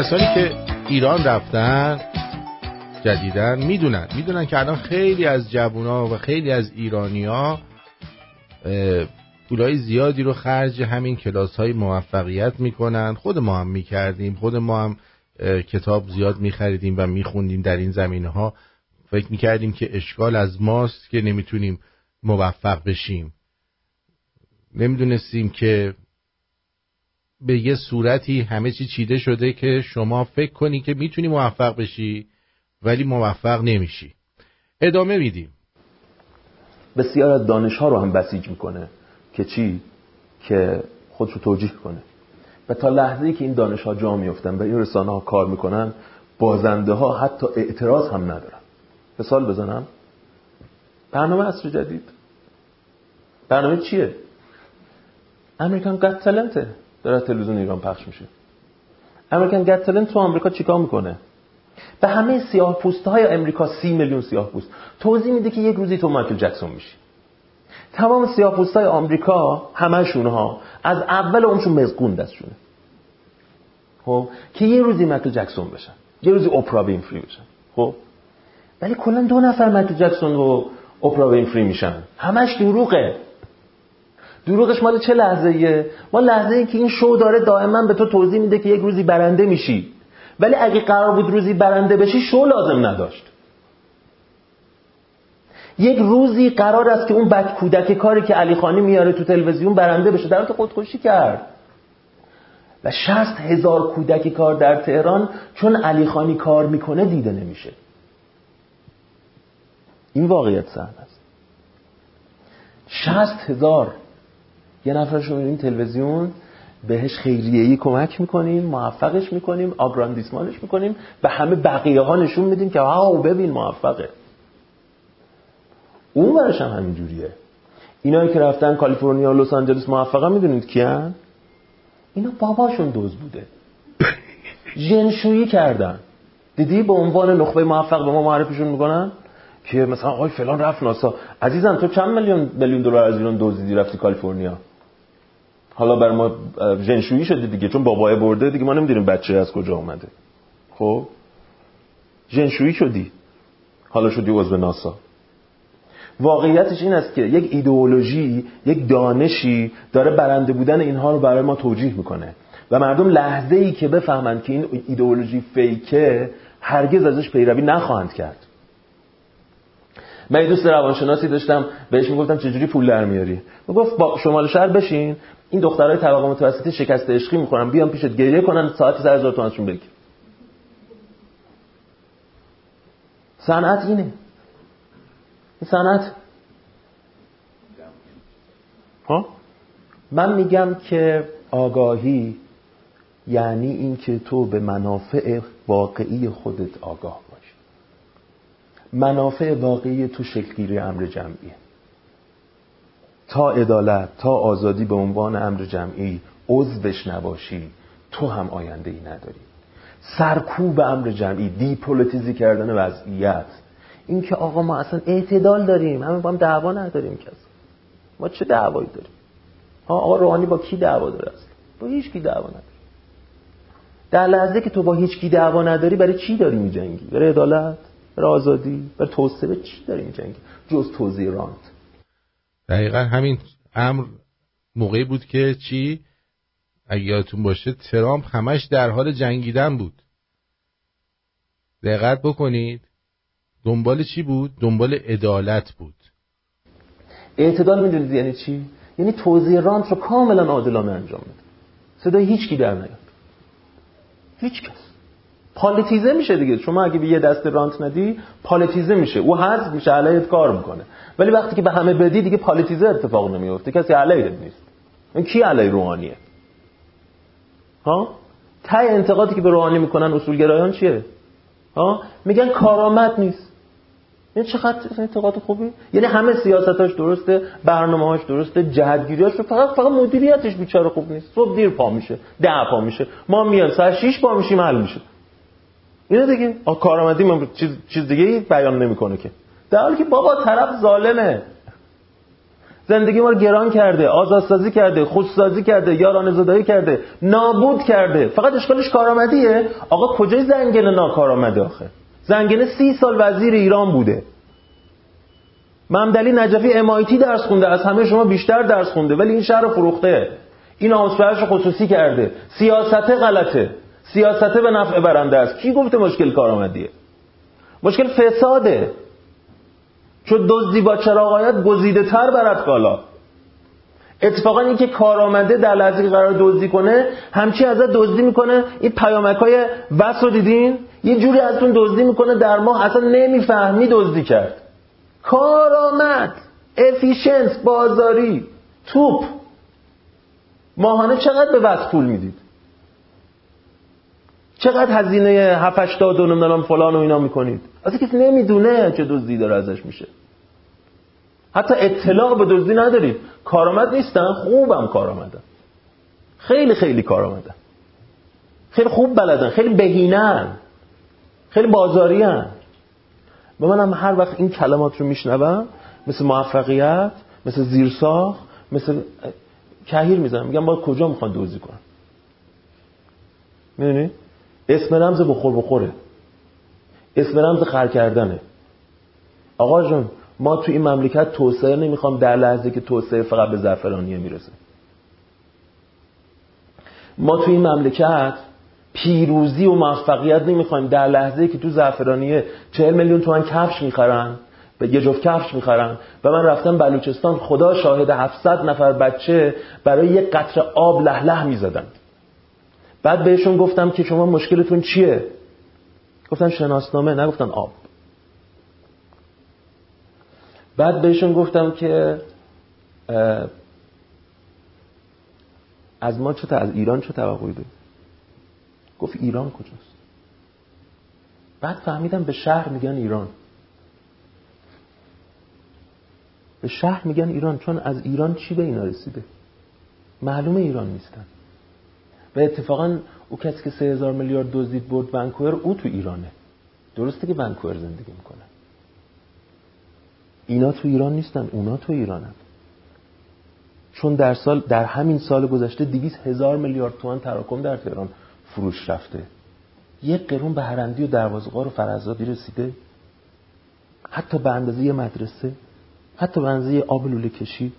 کسانی که ایران رفتن جدیدن می‌دونن. می‌دونن که الان خیلی از جوونا و خیلی از ایرانیا پولای زیادی رو خرج همین کلاس های موفقیت می‌کنن. خود ما هم می‌کردیم. خود ما هم کتاب زیاد میخریدیم و میخوندیم در این زمینه ها فکر می‌کردیم که اشکال از ماست که نمی‌تونیم موفق بشیم. نمی‌دونستیم که به یه صورتی همه چی چیده شده که شما فکر کنی که می‌تونی موفق بشی ولی موفق نمیشی. ادامه میدیم. بسیار از دانش ها رو هم بسیج می‌کنه که چی؟ که خودش رو توجیه کنه. و تا لحظه ای که این دانش ها جا میفتن و این رسانه ها کار می‌کنن بازنده ها حتی اعتراض هم ندارن. مثال بزنم. برنامه عصر جدید. برنامه چیه؟ امریکان تلنته داره تلویزیون ایران پخش میشه. امریکن گت تو آمریکا چیکار می‌کنه؟ به همه سیاه پوست های امریکا سی میلیون سیاه پوست توضیح میده که یک روزی تو مایکل جکسون میشی. تمام سیاه پوست های آمریکا همشون ها از اول اونشون مزقون دستشونه. خب؟ که یه روزی مایکل جکسون بشن. یه روزی اپرا وینفری بشن. خب؟ ولی کلا دو نفر مایکل جکسون و اپرا وینفری میشن. همش دروغه. دروغش مال چه لحظه ایه؟ ما لحظه ای که این شو داره دائما به تو توضیح میده که یک روزی برنده میشی. ولی اگه قرار بود روزی برنده بشی شو لازم نداشت. یک روزی قرار است که اون بک کودک کاری که علی خانی میاره تو تلویزیون برنده بشه در خودکشی کرد. و شست هزار کودک کار در تهران چون علی خانی کار می‌کنه دیده نمیشه. این واقعیت سهن است. شست هزار یه نفرش رو این تلویزیون بهش خیریه‌ای کمک می‌کنیم موفقش می‌کنیم آگراندیسمانش می‌کنیم به همه بقیه ها نشون میدیم که واو ببین موفقه. اون برش هم همین جوریه اینایی که رفتن کالیفرنیا و لس آنجلس موفقه می‌دونید کیان؟ اینا باباشون دوز بوده. جنشویی کردن. دیدی به عنوان نخبه موفق به ما معرفیشون می‌کنن؟ که مثلا آقای فلان رفت ناسا. عزیزم تو چند میلیون میلیون دلار از ایران دزدیدی رفتی کالیفرنیا؟ حالا بر ما جنشویی شده دیگه چون بابای برده دیگه ما نمی‌دونیم بچه از کجا اومده. خب؟ جنشویی شدی. حالا شدی عضو ناسا. واقعیتش این است که یک ایدئولوژی یک دانشی داره برنده بودن اینها رو برای ما توجیه می‌کنه. و مردم لحظه ای که بفهمند که این ایدئولوژی فیکه هرگز ازش پیروی نخواهند کرد. من یه دوست روانشناسی داشتم بهش می‌گفتم چجوری پول در میاری؟ می‌گفت با شمال شهر بشین. این دخترای طبقه متوسطی شکست عشقی می‌کنن بیان پیشت گریه کنن ساعتی سر هزار تومنشون بگیر. صنعت اینه. این صنعت. ها؟ من میگم که آگاهی یعنی اینکه تو به منافع واقعی خودت آگاه باشی. منافع واقعی تو شکلگیری امر جمعیه. تا عدالت تا آزادی به عنوان امر جمعی عضوش نباشی تو هم آینده ای نداری. سرکوب امر جمعی دیپولوتیزی کردن وضعیت. این که آقا ما اصلا اعتدال داریم همه با هم دعوا نداریم کس. ما چه دعوایی داریم؟ ها آقا روحانی با کی دعوا داره اصلا؟ با هیچ کی دعوا نداره. در لحظه که تو با هیچ کی دعوا نداری برای چی داری میجنگی؟ برای عدالت؟ برای آزادی؟ برای توسعه؟ چی داری میجنگی؟ جز توزیع رانت. دقیقا همین امر موقعی بود که چی؟ اگه یادتون باشه ترامپ همش در حال جنگیدن بود. دقت بکنید. دنبال چی بود؟ دنبال عدالت بود. اعتدال می‌دونید یعنی چی؟ یعنی توزیع رانت رو کاملا عادلانه انجام بده. صدای هیچ کی در نیاد. هیچ کس. پالیتیزه میشه دیگه. شما اگه به یه دست رانت ندی پالیتیزه میشه. او حذف میشه علیت کار می‌کنه. ولی وقتی که به همه بدی دیگه پالیتیزه اتفاق نمیفته کسی علیت نیست. این کی علی روحانیه؟ ها؟ تای انتقادی که به روحانی می‌کنن اصولگرایان چیه؟ ها؟ میگن کارآمد نیست. این چقدر انتقاد خوبی؟ یعنی همه سیاستاش درسته برنامه‌هاش درسته جهتگیریاش فقط فقط مدیریتش بیچاره خوب نیست. صبح دیر پا میشه ده پا میشه. ما میان ساعت 6 پا میشیم حل میشه. اینه دیگه کارآمدی من چیز چیز دیگه بیان نمی‌کنه که. در حالی که بابا طرف ظالمه. زندگی ما رو گران کرده آزادسازی کرده خودسازی کرده یاران زدایی کرده نابود کرده. فقط اشکالش کارآمدیه. آقا کجای زنگنه ناکارآمده آخه؟ زنگنه سی سال وزیر ایران بوده. ممدلی نجفی امایتی درس خونده از همه شما بیشتر درس خونده ولی این شهر فروخته. این آموزش خصوصی کرده. سیاست غلطه. سیاست به نفع برنده است. کی گفته مشکل کارآمدیه؟ مشکل فساده. چون دزدی با چراغایت گزیده تر برد بالا. اتفاقا این که کارآمده در لحظه که قرار دزدی کنه همچی ازت دزدی می‌کنه. این پیامک های رو دیدین؟ یه جوری ازتون دزدی می‌کنه در ماه اصلا نمی‌فهمی دزدی کرد. کارآمد افیشنس بازاری توپ. ماهانه چقدر به وس پول می‌دید؟ چقدر هزینه 7 80 نمی‌دونم فلان و اینا می‌کنید؟ اصلا کسی نمی‌دونه چه دزدی داره ازش میشه. حتی اطلاع به دزدی ندارید. کارآمد نیستن خوبم کارآمدن. خیلی خیلی کارآمدن. خیلی خوب بلدن خیلی بهینن خیلی بازاریان به منم هر وقت این کلمات رو میشنوم مثل موفقیت مثل زیرساخت مثل کهیر می‌زنم. میگم باید کجا می‌خوان دوزی کنن؟ می‌دونی؟ اسم رمز بخور بخوره. اسم رمز خر کردنه. آقا جون ما تو این مملکت توسعه نمی‌خوام در لحظه که توسعه فقط به زعفرانیه می‌رسه. ما تو این مملکت پیروزی و موفقیت نمی‌خوایم در لحظه که تو زعفرانیه 40 میلیون تومن کفش می‌خرن به یه جفت کفش می‌خرن. و من رفتم بلوچستان خدا شاهد 700 نفر بچه برای یک قطره آب لح لح می‌زدن بعد بهشون گفتم که شما مشکلتون چیه؟ گفتن شناسنامه نگفتن آب. بعد بهشون گفتم که از ما چه از ایران چه توقعی دارید گفت ایران کجاست؟ بعد فهمیدم به شهر میگن ایران. به شهر میگن ایران چون از ایران چی به اینا رسیده؟ معلومه ایران نیستن. و اتفاقا او کسی که سه هزار میلیارد دزدید برد ونکوور او تو ایرانه. درسته که ونکوور زندگی می‌کنه. اینا تو ایران نیستن اونا تو ایرانن. چون در سال در همین سال گذشته 200 هزار میلیارد تومان تراکم در تهران فروش رفته. یک قرون به هرندی و دروازه‌قار و فرزادی رسیده حتی به اندازه مدرسه حتی به اندازه آب لوله کشی.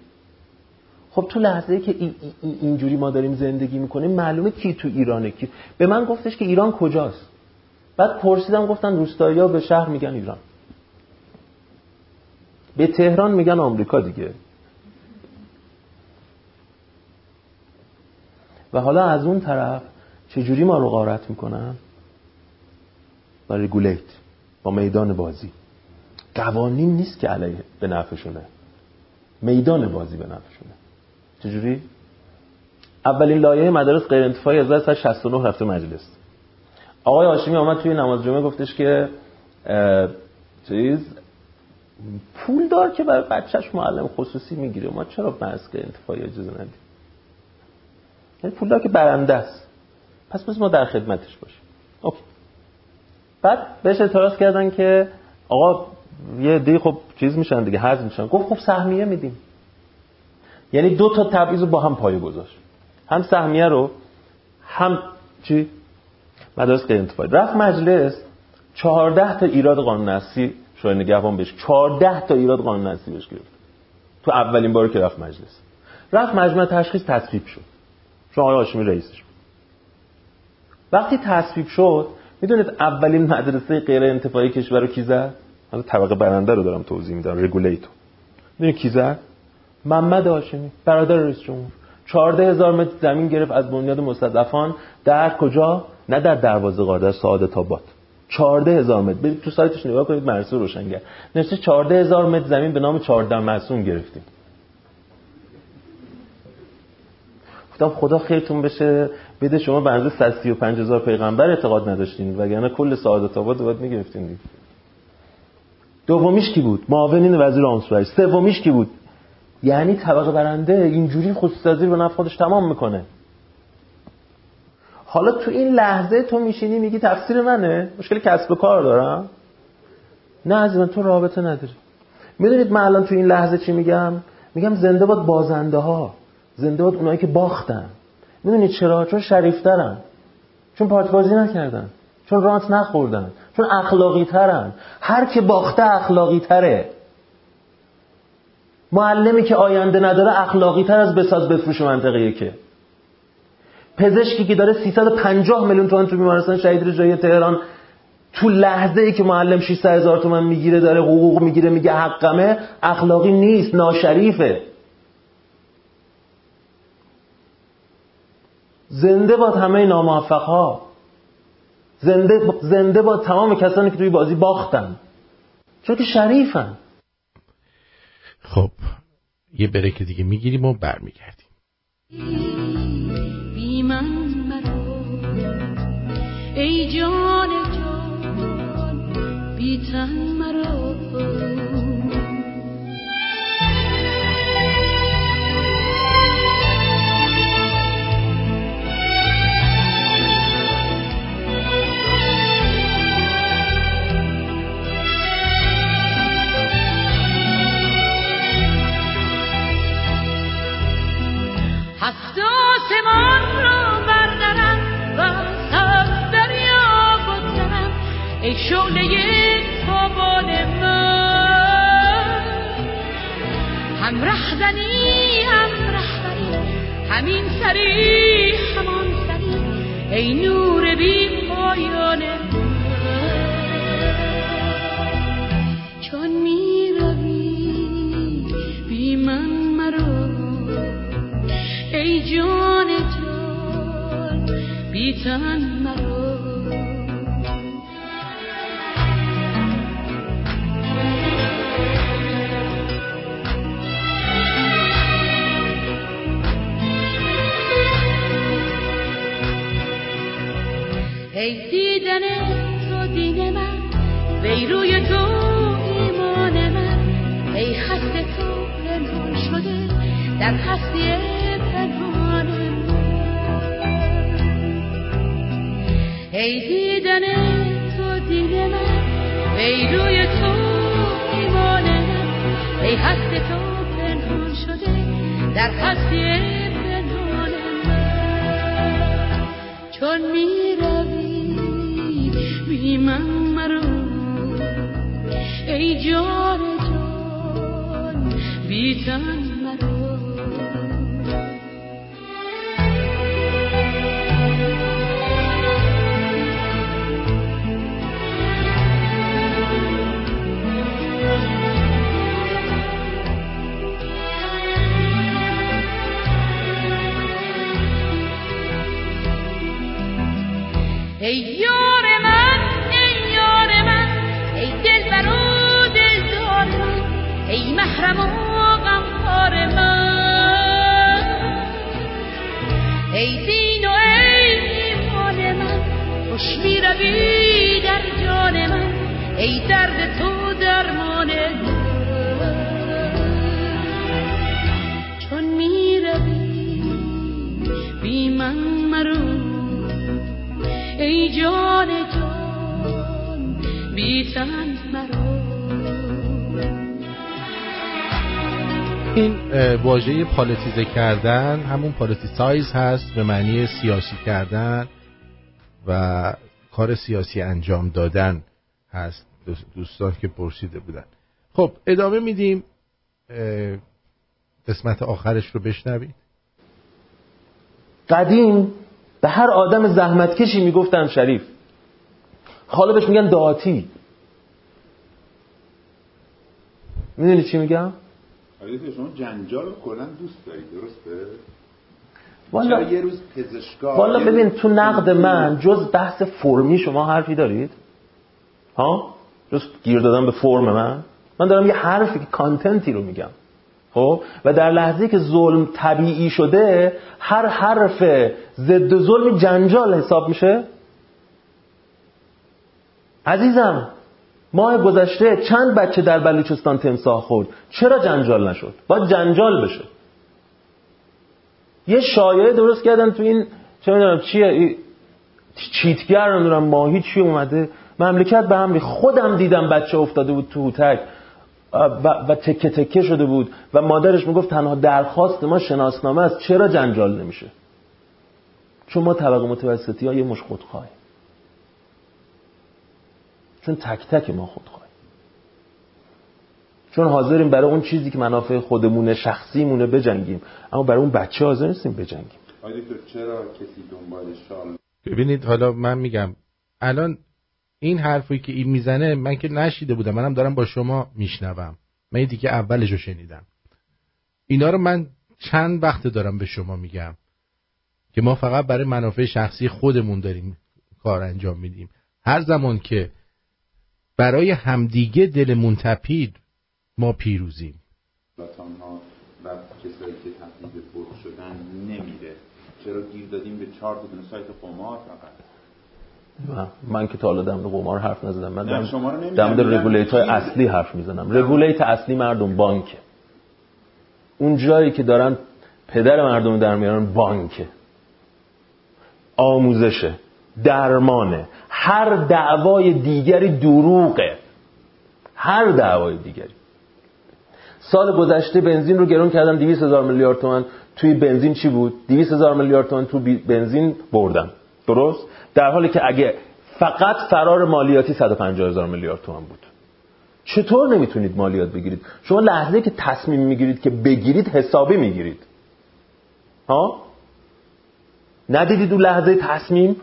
خب تو لحظه که اینجوری ما داریم زندگی می‌کنیم معلومه کی تو ایرانه کی به من گفتش که ایران کجاست. بعد پرسیدم گفتن روستایی به شهر میگن ایران. به تهران میگن آمریکا دیگه. و حالا از اون طرف چجوری ما رو غارت می‌کنن؟ با رگولیت با میدان بازی. قوانین نیست که علیه به نفعشونه. میدان بازی به نفعشونه. چجوری؟ اولین لایه مدارس غیر انتفاعی از 1969 رفته مجلس. آقای هاشمی آمد توی نماز جمعه گفتش که چیز؟ پول دار که برای بچهش معلم خصوصی می‌گیره. ما چرا بحث که انتفاعی اجازه ندیم؟ یعنی پول دار که برنده است. پس بس ما در خدمتش باشیم. اوکی. بعد بهش اعتراض کردن که آقا یه دی خب چیز میشن دیگه حذف میشن. گفت خب سهمیه میدیم. یعنی دو تا تبعیض با هم پایه گذاشت. هم سهمیه رو هم چی؟ مدارس غیر انتفاعی. رفت مجلس 14 تا ایراد قانون اساسی شورای نگهبان بهش 14 تا ایراد قانون اساسی بهش گرفت. تو اولین باری که رفت مجلس. رفت مجمع تشخیص تصویب شد. چون آقای هاشمی رئیسش وقتی تصویب شد می‌دونید اولین مدرسه غیر انتفاعی کشور رو کی زد؟ حالا طبقه برنده رو دارم توضیح میدم رگولیتور. می‌دونید کی زد؟ محمد هاشمی برادر رئیس جمهور. 14 هزار متر زمین گرفت از بنیاد مستضعفان در کجا؟ نه در دروازه قار در سعادت آباد. 14 هزار متر. برید تو سایتش نگاه کنید مرسو روشنگر نوشته 14 هزار متر زمین به نام 14 معصوم گرفتیم. گفتم خدا خیرتون بشه. بده شما به اندازه 135 هزار پیغمبر اعتقاد نداشتین. وگرنه کل سعادت آباد باید می‌گرفتین. دومیش کی بود؟ معاونین وزیر آموزش. سومیش کی بود؟ یعنی طبقه برنده اینجوری خودسازی رو نفع خودش تمام می‌کنه. حالا تو این لحظه تو میشینی میگی تفسیر منه؟ مشکل کسب کار دارم. نه از من تو رابطه نداری. می‌دونید من الان تو این لحظه چی میگم؟ میگم زنده باد بازنده ها زنده باد اونایی که باختن. می‌دونید چرا؟ چون شریفترن. چون پارت نکردن. چون رانت نخوردن. چون اخلاقی ترن هر که باخته اخلاقی تره معلمی که آینده نداره اخلاقی تر از بساز بفروش منطقه که پزشکی که داره 350 میلیون تومان تو بیمارستان شهید رجایی تهران تو لحظه ای که معلم 600 هزار تومن می‌گیره داره حقوق می‌گیره میگه حقمه اخلاقی نیست ناشریفه. زنده باد همه ناموفق ها زنده, زنده باد تمام کسانی که توی بازی باختن. چون که شریفن. خب یه بریک دیگه می‌گیریم و برمیگردیم. بی من ای جان جان بی تن مرا هفت آسمان را بردارم و سبز دریا بگذرم ای شعله تابان من. هم رهزنی هم رهبری همین سری همان سری. ای نور بی پایان تن مرا. ای دیدن تو دین من وی روی تو ایمان من. ای خست تو پنهان شده در هستی ای دیدن تو دین من ای روی تو ایمان من ای هست تو پنهان شده در هستی پنهان من. چون می روی بی من مرو ای جان جان بی تن واژه پالیتیزه کردن همون پالیتیسایز هست به معنی سیاسی کردن و کار سیاسی انجام دادن هست. دوست- دوستان که پرسیده بودن. خب ادامه میدیم. قسمت آخرش رو بشنوید. قدیم به هر آدم زحمتکشی می‌گفتن شریف. حالا بهش میگن داتی می‌دونی چی میگم؟ دکتر، شما جنجال رو کلا دوست دارید درسته؟ والا یه روز والا ببین تو نقد من جز بحث فرمی شما حرفی دارید؟ ها؟ جز گیر دادن به فرم من؟ من دارم یه حرفی که کانتنتی رو میگم. خب؟ و در لحظه که ظلم طبیعی شده هر حرف ضد ظلم جنجال حساب میشه. عزیزم ماه گذشته چند بچه در بلوچستان تمساح خورد؟ چرا جنجال نشد؟ باید جنجال بشه. یه شایعه درست کردن تو این چه می‌دونم چیه چیتگر نمی‌دونم ماهی چی اومده. مملکت به هم. خودم دیدم بچه افتاده بود تو هوتک. و, و تکه تکه شده بود. و مادرش می‌گفت تنها درخواست ما شناسنامه است. چرا جنجال نمیشه؟ چون ما طبقه متوسطی ها یه مش خودخواه چون تک تک ما خودخواه چون حاضریم برای اون چیزی که منافع خودمونه شخصیمونه بجنگیم. اما برای اون بچه حاضر نیستیم بجنگیم. چرا کسی دنبال شال؟ ببینید حالا من میگم الان این حرفی که این می‌زنه من که نشیده بودم منم دارم با شما میشنوم. من دیگه اولش رو شنیدم. اینا رو من چند وقت دارم به شما میگم که ما فقط برای منافع شخصی خودمون داریم کار انجام میدیم. هر زمان که برای همدیگه دلمون تپید ما پیروزیم. ها و کسایی که تبدیل به شدن نمیره. چرا گیر دادیم به چهار دونه سایت قمار فقط؟ من که تا حالا دم قمار حرف نزدم من نه، شما رو. دم رگولیت های اصلی حرف می‌زنم. رگولیت اصلی مردم بانکه. اون جایی که دارن پدر مردم در میارن بانکه. آموزشه. درمانه. هر دعوای دیگری دروغه. هر دعوای دیگری. سال گذشته بنزین رو گرون کردن 200 هزار میلیارد تومن توی بنزین چی بود؟ 200 هزار میلیارد تومن تو بنزین بردن درست؟ در حالی که اگه فقط فرار مالیاتی 150 هزار میلیارد تومن بود. چطور نمی‌تونید مالیات بگیرید؟ شما لحظه که تصمیم می‌گیرید که بگیرید حسابی می‌گیرید. ها؟ ندیدید اون لحظه تصمیم؟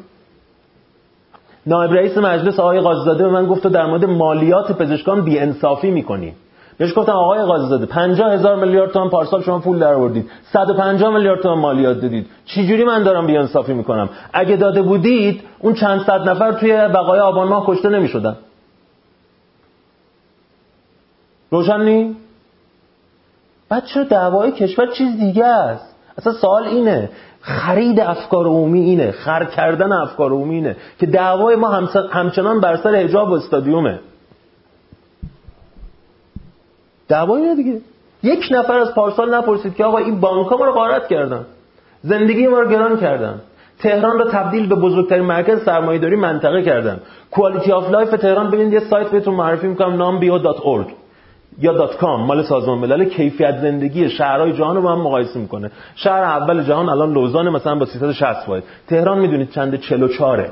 نایب رئیس مجلس آقای قاضیزاده به من گفت در مورد مالیات پزشکان بی انصافی می‌کنی. بهش گفتم آقای قاضیزاده 50 هزار میلیارد تومان پارسال شما پول در آوردید 150 میلیارد تومان مالیات دادید. چجوری من دارم بی انصافی می‌کنم؟ اگه داده بودید اون چند صد نفر توی بقای آبان ماه کشته نمی‌شدن. روشن نی؟ بعد چرا دعوای کشور چیز دیگه است؟ اصلا سوال اینه. خرید افکار عمومی اینه خر کردن افکار عمومی اینه که دعوای ما همچنان بر سر حجاب و استادیومه. دعوای اینه دیگه. یک نفر از پارسال نپرسید که آقا این بانک ما رو غارت کردن. زندگی ما رو گران کردن. تهران رو تبدیل به بزرگترین مرکز سرمایه‌داری منطقه کردن. quality of life تهران ببینید یه سایت بهتون معرفی می‌کنم numbeo.org یا dot com مال سازمان ملل کیفیت زندگی شهرهای جهان رو با هم مقایسه می‌کنه. شهر اول جهان الان لوزان مثلا با 360 واحد تهران می‌دونید چنده 44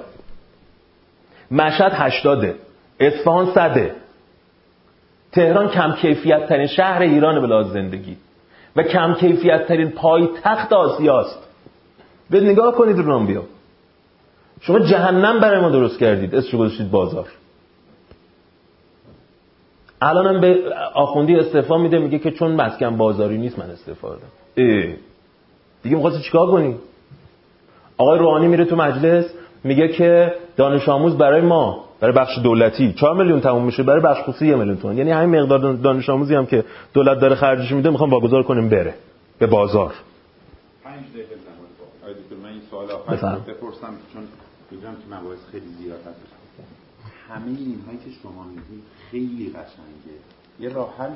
مشهد 80 اصفهان 100 تهران کم کیفیت ترین شهر ایران به لحاظ زندگی. و کم کیفیت ترین پایتخت آسیاست. به نگاه کنید رو بیا شما جهنم برای ما درست کردید. اسمش گذاشتید بازار. الانم به آخوندی استعفا میده میگه که چون مسکن بازاری نیست من استعفا دادم. دیگه می‌خواستی چیکار کنی؟ آقای روحانی میره تو مجلس میگه که دانش آموز برای ما برای بخش دولتی 4 میلیون تموم میشه برای بخش خصوصی 1 میلیون تومان. یعنی همین مقدار دانش آموزی هم که دولت داره خرجش میده می‌خوام واگذار کنیم بره به بازار. پنج دقیقه زمان. با آقای دکتر من این سوال. آخر بپرسم که چون می‌دونم که مباحث خیلی زیاد هست. همه اینهایی که شما میگید خیلی قشنگه. یه راه حل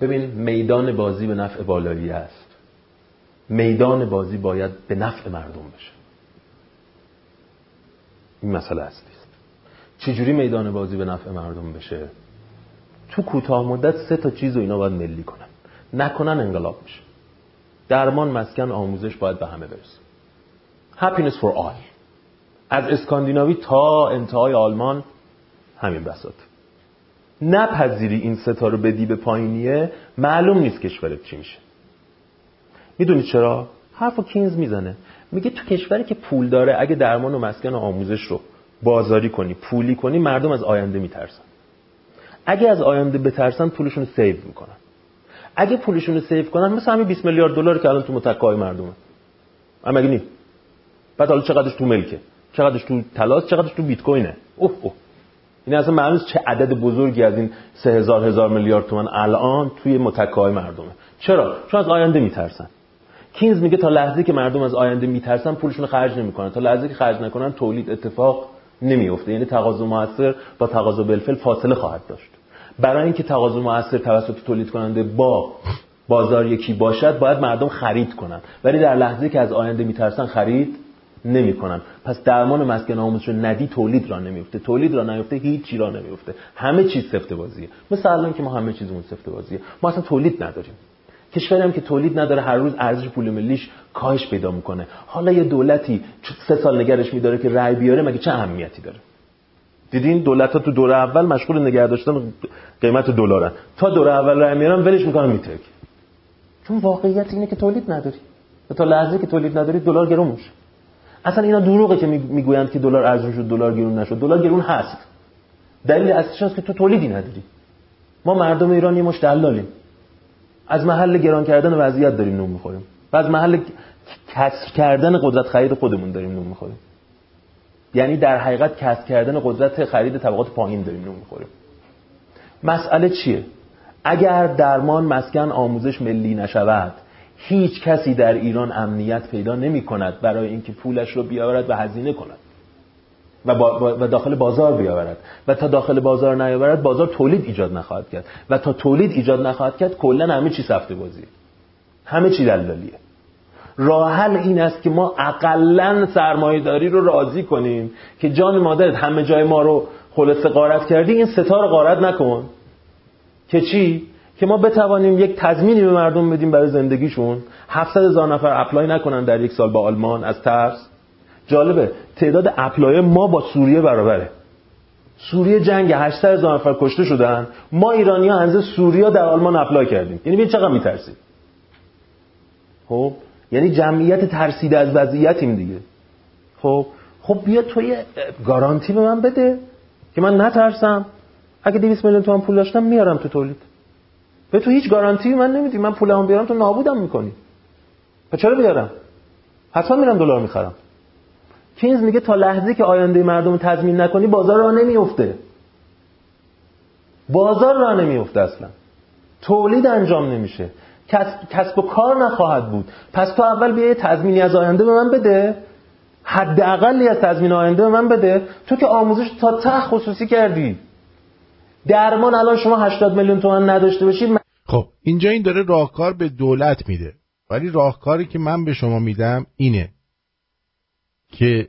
ببین میدان بازی به نفع بالایی است. میدان بازی باید به نفع مردم بشه. این مسئله اصلی است. چجوری میدان بازی به نفع مردم بشه؟ تو کوتاه مدت سه تا چیز رو اینا باید ملی کنن. نکنن انقلاب میشه. درمان مسکن آموزش باید به همه برسه. Happiness for all. از اسکاندیناوی تا انتهای آلمان همین بساط. نپذیری این ستا رو بدی به پایینیه معلوم نیست کشورت چی میشه. می‌دونی چرا؟ حرف کینز می‌زنه. میگه تو کشوری که پول داره اگه درمان و مسکن و آموزش رو بازاری کنی پولی کنی مردم از آینده میترسن. اگه از آینده بترسن پولشون رو save می‌کنن. اگه پولشون رو save کنن مثل همین 20 میلیارد دلار که الان تو متکای مردمه. اما اگه نی؟ بعد حالا چقدرش تو ملکه؟ چقدرش تو طلاست چقدرش تو بیت کوینه اوه اوه. این اصلا معلوم نیست چه عدد بزرگی از این سه هزار هزار میلیارد تومن الان توی متکای مردمه. چرا؟ چون از آینده میترسن. کینز میگه تا لحظه که مردم از آینده میترسن پولشون خرج نمی‌کنن. تا لحظه که خرج نکنن تولید اتفاق نمیفته یعنی تقاضا موثر با تقاضا بالفعل فاصله خواهد داشت. برای اینکه تقاضا موثر توسط تولید کننده با بازار یکی باشد باید مردم خرید کنن. ولی در لحظه که از آینده میترسن خرید نمی‌کنن. پس درمان مسکن آموزش رو ندی تولید را نمیفته تولید را نیفته هیچ را نمیفته همه چیز سفته بازیه. مثل الان که ما همه چیزمون سفته بازیه. ما اصلا تولید نداریم. کشوری هم که تولید نداره هر روز ارزش پول ملیش کاهش پیدا می‌کنه. حالا یه دولتی سه سال نگرش میداره که رأی بیاره مگه چه اهمیتی داره؟ دیدین؟ دولت ها تو دوره اول مشغول نگه داشتن قیمت دلارن تا دوره اول رأی میارن ولش می‌کنن میترک چون واقعیت اینه که تولید نداری. و تا لحظه که تولید نداری دلار گرون میشه. اصلا اینا دروغه که می‌گویند که دلار ارزون شد دلار گرون نشد. دلار گرون هست. دلیل اصلیش که تو تولیدی نداری. ما مردم ایرانی مش دلالیم. از محل گران کردن وضعیت داریم نون می‌خوریم. و از محل کسر کردن قدرت خرید خودمون داریم نون می‌خوریم. یعنی در حقیقت کسر کردن قدرت خرید طبقات پایین داریم نون می‌خوریم. مسئله چیه؟ اگر درمان مسکن آموزش ملی نشود هیچ کسی در ایران امنیت پیدا نمی کند برای اینکه پولش رو بیاورد و هزینه کند. و, و داخل بازار بیاورد. و تا داخل بازار نیاورد بازار تولید ایجاد نخواهد کرد. و تا تولید ایجاد نخواهد کرد کلا همه چی سفته بازیه. همه چی دلالیه. راه حل این است که ما اقلا سرمایه‌داری رو راضی کنیم که جان مادرت همه جای ما رو خلاصه قارت کردی این ستار قارت نکن. که چی؟ که ما بتوانیم یک تضمینی به مردم بدیم برای زندگیشون. 700 هزار نفر اپلای نکنن در یک سال با آلمان از ترس. جالبه تعداد apply ما با سوریه برابره. سوریه جنگ 800 هزار نفر کشته شدن. ما ایرانی ها اندازه سوریه در آلمان apply کردیم. یعنی ببین چقدر میترسیم. خب یعنی جمعیت ترسیده از وضعیتیم دیگه. خب خب بیا تو یه گارانتی به من بده که من نترسم. اگه 200 میلیون تومان پول داشتم میارم تو تولید. به تو هیچ گارانتی من نمیدی. من پولمو بیارم تو نابودم می‌کنی. و چرا بیارم؟ حتما میرم دلار می‌خرم. کینز میگه تا لحظه که آینده مردم تضمین نکنی بازار راه نمیفته بازار راه نمیفته اصلا. تولید انجام نمیشه. کسب, و کار نخواهد بود. پس تو اول بیا تضمینی از آینده به من بده. حداقلی از تضمین آینده به من بده. تو که آموزش تا ته خصوصی کردی. درمان الان شما 80 میلیون تومان نداشته باشید خب اینجا این داره راهکار به دولت میده. ولی راهکاری که من به شما میدم اینه که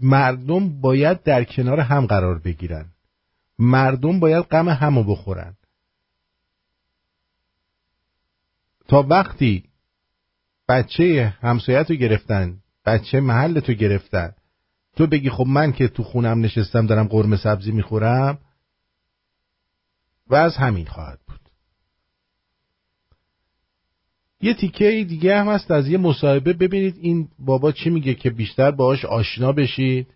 مردم باید در کنار هم قرار بگیرن. مردم باید غم همو بخورن. تا وقتی بچه همسایت رو گرفتن بچه محل تو گرفتن تو بگی خب من که تو خونم نشستم دارم قرمه سبزی می‌خورم و از همین خواهد بود. یه تیکه دیگه هم هست از یه مصاحبه. ببینید این بابا چی میگه که بیشتر باهاش آشنا بشید.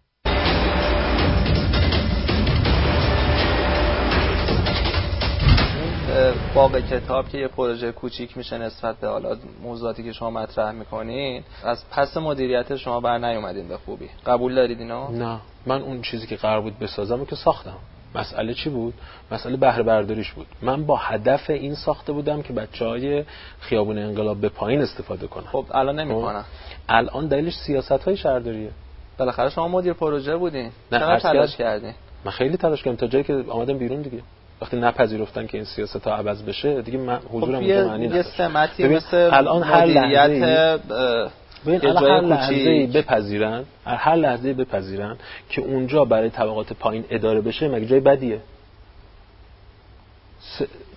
باغ کتاب که یه پروژه کوچیک میشه نسبت به حالا موضوعاتی که شما مطرح می‌کنین از پس مدیریت شما بر نیومدین به خوبی. قبول دارید اینو؟ نه. من اون چیزی که قرار بود بسازم که ساختم. مسئله چی بود؟ مسئله بهره برداریش بود. من با هدف این ساخته بودم که بچه های خیابون انقلاب به پایین استفاده کنن. خب الان نمی‌کنن. خب، الان دلیلش سیاست های شهرداریه. بالاخره شما مدیر پروژه بودین. نه تلاش کردین؟ من خیلی تلاش کردم تا جایی که آمدم بیرون دیگه. وقتی نپذیرفتن که این سیاست ها عوض بشه دیگه من حضورم خب معنی نداشت. یه سمتی مثل الان هر لحظه الان هر لحظه بپذیرن. هر لحظه بپذیرن که اونجا برای طبقات پایین اداره بشه مگه جای بدیه؟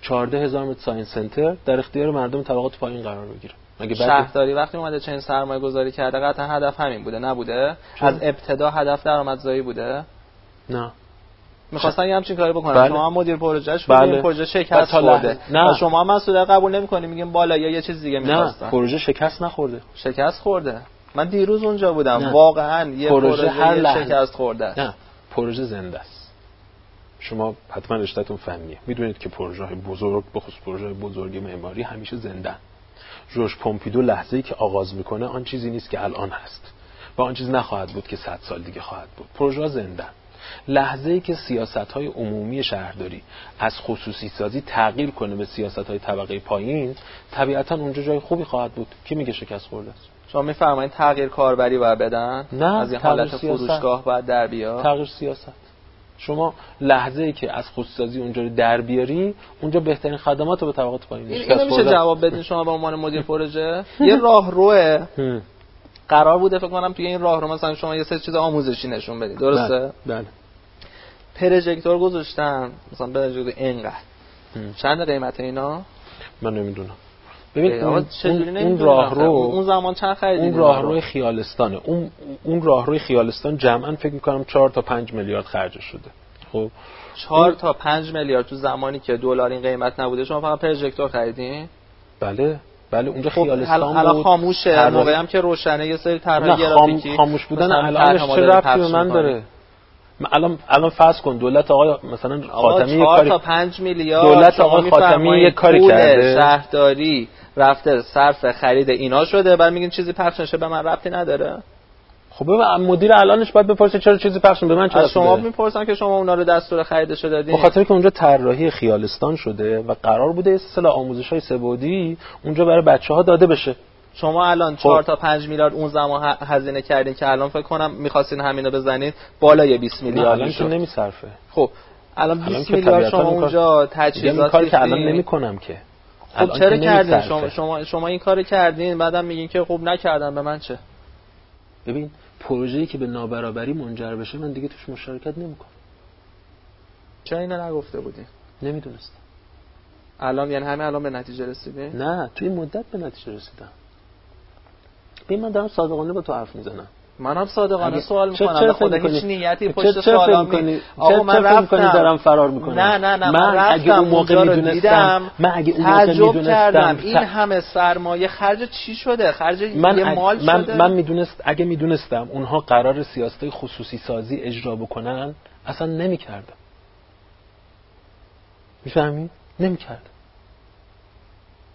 14 هزار متر science center در اختیار مردم طبقات پایین قرار بگیره مگه شهرداری وقتی اومده چنین سرمایه گذاری کرده قطعا هدف همین بوده نبوده؟ چون؟ از ابتدا هدف درآمدزایی بوده؟ نه. می‌خواستن یه همچین کاری بکنن. بله. شما هم مدیر پروژهش بله. این پروژه شکست خورده. نه. شما هم مسئولیت قبول نمی‌کنی میگیم بالا یا یه چیز دیگه می‌خواستن. نه پروژه شکست نخورده. شکست خورده. من دیروز اونجا بودم. نه. واقعا یه پروژه, پروژه هر شکست خورده. نه. پروژه زنده است. شما حتما رشتهتون فنیه. می‌دونید که پروژه های بزرگ بخصوص پروژه بزرگ معماری همیشه زنده جوش پومپیدو لحظه ای که آغاز می‌کنه آن چیزی نیست که الان هست. و آن چیز نخواهد بود که 100 سال دیگه خواهد بود. پروژه زنده لحظه ای که سیاست های عمومی شهرداری از خصوصی سازی تغییر کنه به سیاست های طبقه پایین طبیعتا اونجا جای خوبی خواهد بود. کی میگه شکست خورده است؟ شما میفرمایید تغییر کاربری باید بدن؟ نه از این حالت فروشگاه باید در بیاد؟ تغییر سیاست. شما لحظه ای که از خودسازی اونجا رو در بیاری اونجا بهترین خدمات رو به طبقات پایین این میشه جواب بدین شما به عنوان مدیر پروژه؟ یه راه روه قرار بوده فکر کنم توی این راه رو مثلا شما یه سری چیز آموزشی نشون بدید. درسته؟ بله. پروژکتور گذاشتن. مثلا پروژکتور اینقدر. چند قیمت اینا؟ من نمی‌دونم. ببین اون, اون, راه؟ رو اون زمان چند خریدین اون راه رو؟ روی خیالستانه. اون اون راه روی خیالستان جمعا فکر می‌کنم 4 تا 5 میلیارد خرج شده. خب؟ 4 تا 5 میلیارد تو زمانی که دلار این قیمت نبوده شما فقط پروژکتور خریدین بله. بله اونجا خب خیالستان الان بود. خاموشه. موقعی هم که روشنه یه سری خام... گرافیکی. خاموش بودن الانش طرح چه ربطی به من. داره؟ الان الان فرض کن دولت آقای مثلا خاتمی یه 4 کاری تا 5 میلیارد دولت آقای خاتمی یه کاری کرده. شهرداری رفته صرف خرید اینا شده بعد میگین چیزی پخش نشه به من ربطی نداره خب مدیر الانش باید بپرسه چرا چیزی پخش به من ربطی شما؟ می‌پرسن که شما اونا رو دستور خریدش دادین به خاطر که اونجا طراحی خیالستان شده و قرار بوده سلسله آموزش های سبودی اونجا برای بچه ها داده بشه شما الان 4 تا 5 میلیارد اون زمان هزینه کردین که الان فکر کنم می‌خواستین همینو بزنید بالای 20 نه میلیارد الان که نمیصرفه. خب الان الان 20 که میلیارد شما اونجا این تجهیزات کاری که الان. نمی‌کنم که. خب چرا کردین. شما شما شما این کارو کردین بعدم میگین که خب نکردم به من چه؟ ببین پروژه‌ای که به نابرابری منجر بشه من دیگه توش مشارکت نمی‌کنم. چرا اینو نگفته بودین؟ نمی‌دونستم. الان یعنی همه الان به نتیجه رسیدین؟ نه توی مدت به نتیجه رسیدم. ببین من دارم صادقانه با تو حرف می‌زنم. منم صادقانه سوال می‌کنم. چرا به خدا هیچ نیتی پشت فکر سوالام می‌کنی- نیست. آقا من رفتم. دارم فرار می‌کنم؟ نه نه نه من من اگه اون موقع می‌دونستم- من اگه اون موقع می‌دونستم- کردم. این همه سرمایه خرج چی شده؟ خرج من یه مال من شده؟ من می‌دونست اگه می‌دونستم اونها قرار سیاست خصوصی سازی اجرا بکنن اصلا نمی‌کردم. می‌فهمی؟ نمی‌کردم.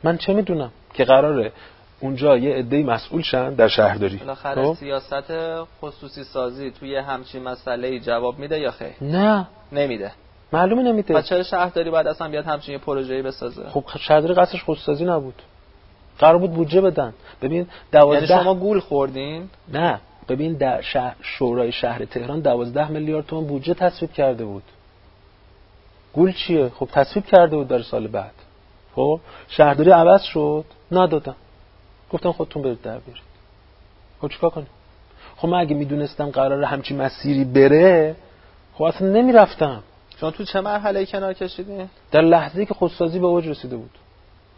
من چه می‌دونم که قراره اونجا یه عده‌ای مسئول شن در شهرداری. بالاخره خب؟ سیاست خصوصی سازی توی همچین مسئله جواب میده یا خیر؟ نه. نمیده. معلومه نمیده. پس چرا شهرداری باید اصلا بیاد همچین پروژه‌ای بسازه؟ خب شهرداری قصدش خصوصی سازی نبود. قرار بود بودجه بدن. ببین یعنی دوازده شما گول خوردین؟ نه. ببین در شهر شورای شهر تهران دوازده میلیارد تومان بودجه تصویب کرده بود. گول چیه؟ خب تصویب کرده بود در سال بعد. خب شهرداری عوض شد. ندادم گفتم خودتون برید در بیارید خب چیکار کنیم؟ خب من اگه می‌دونستم قرار همچین مسیری بره خب اصلا نمی‌رفتم. شما تو چه مرحله کنار کشیدین؟ در لحظه که خودسازی به اوج رسیده بود.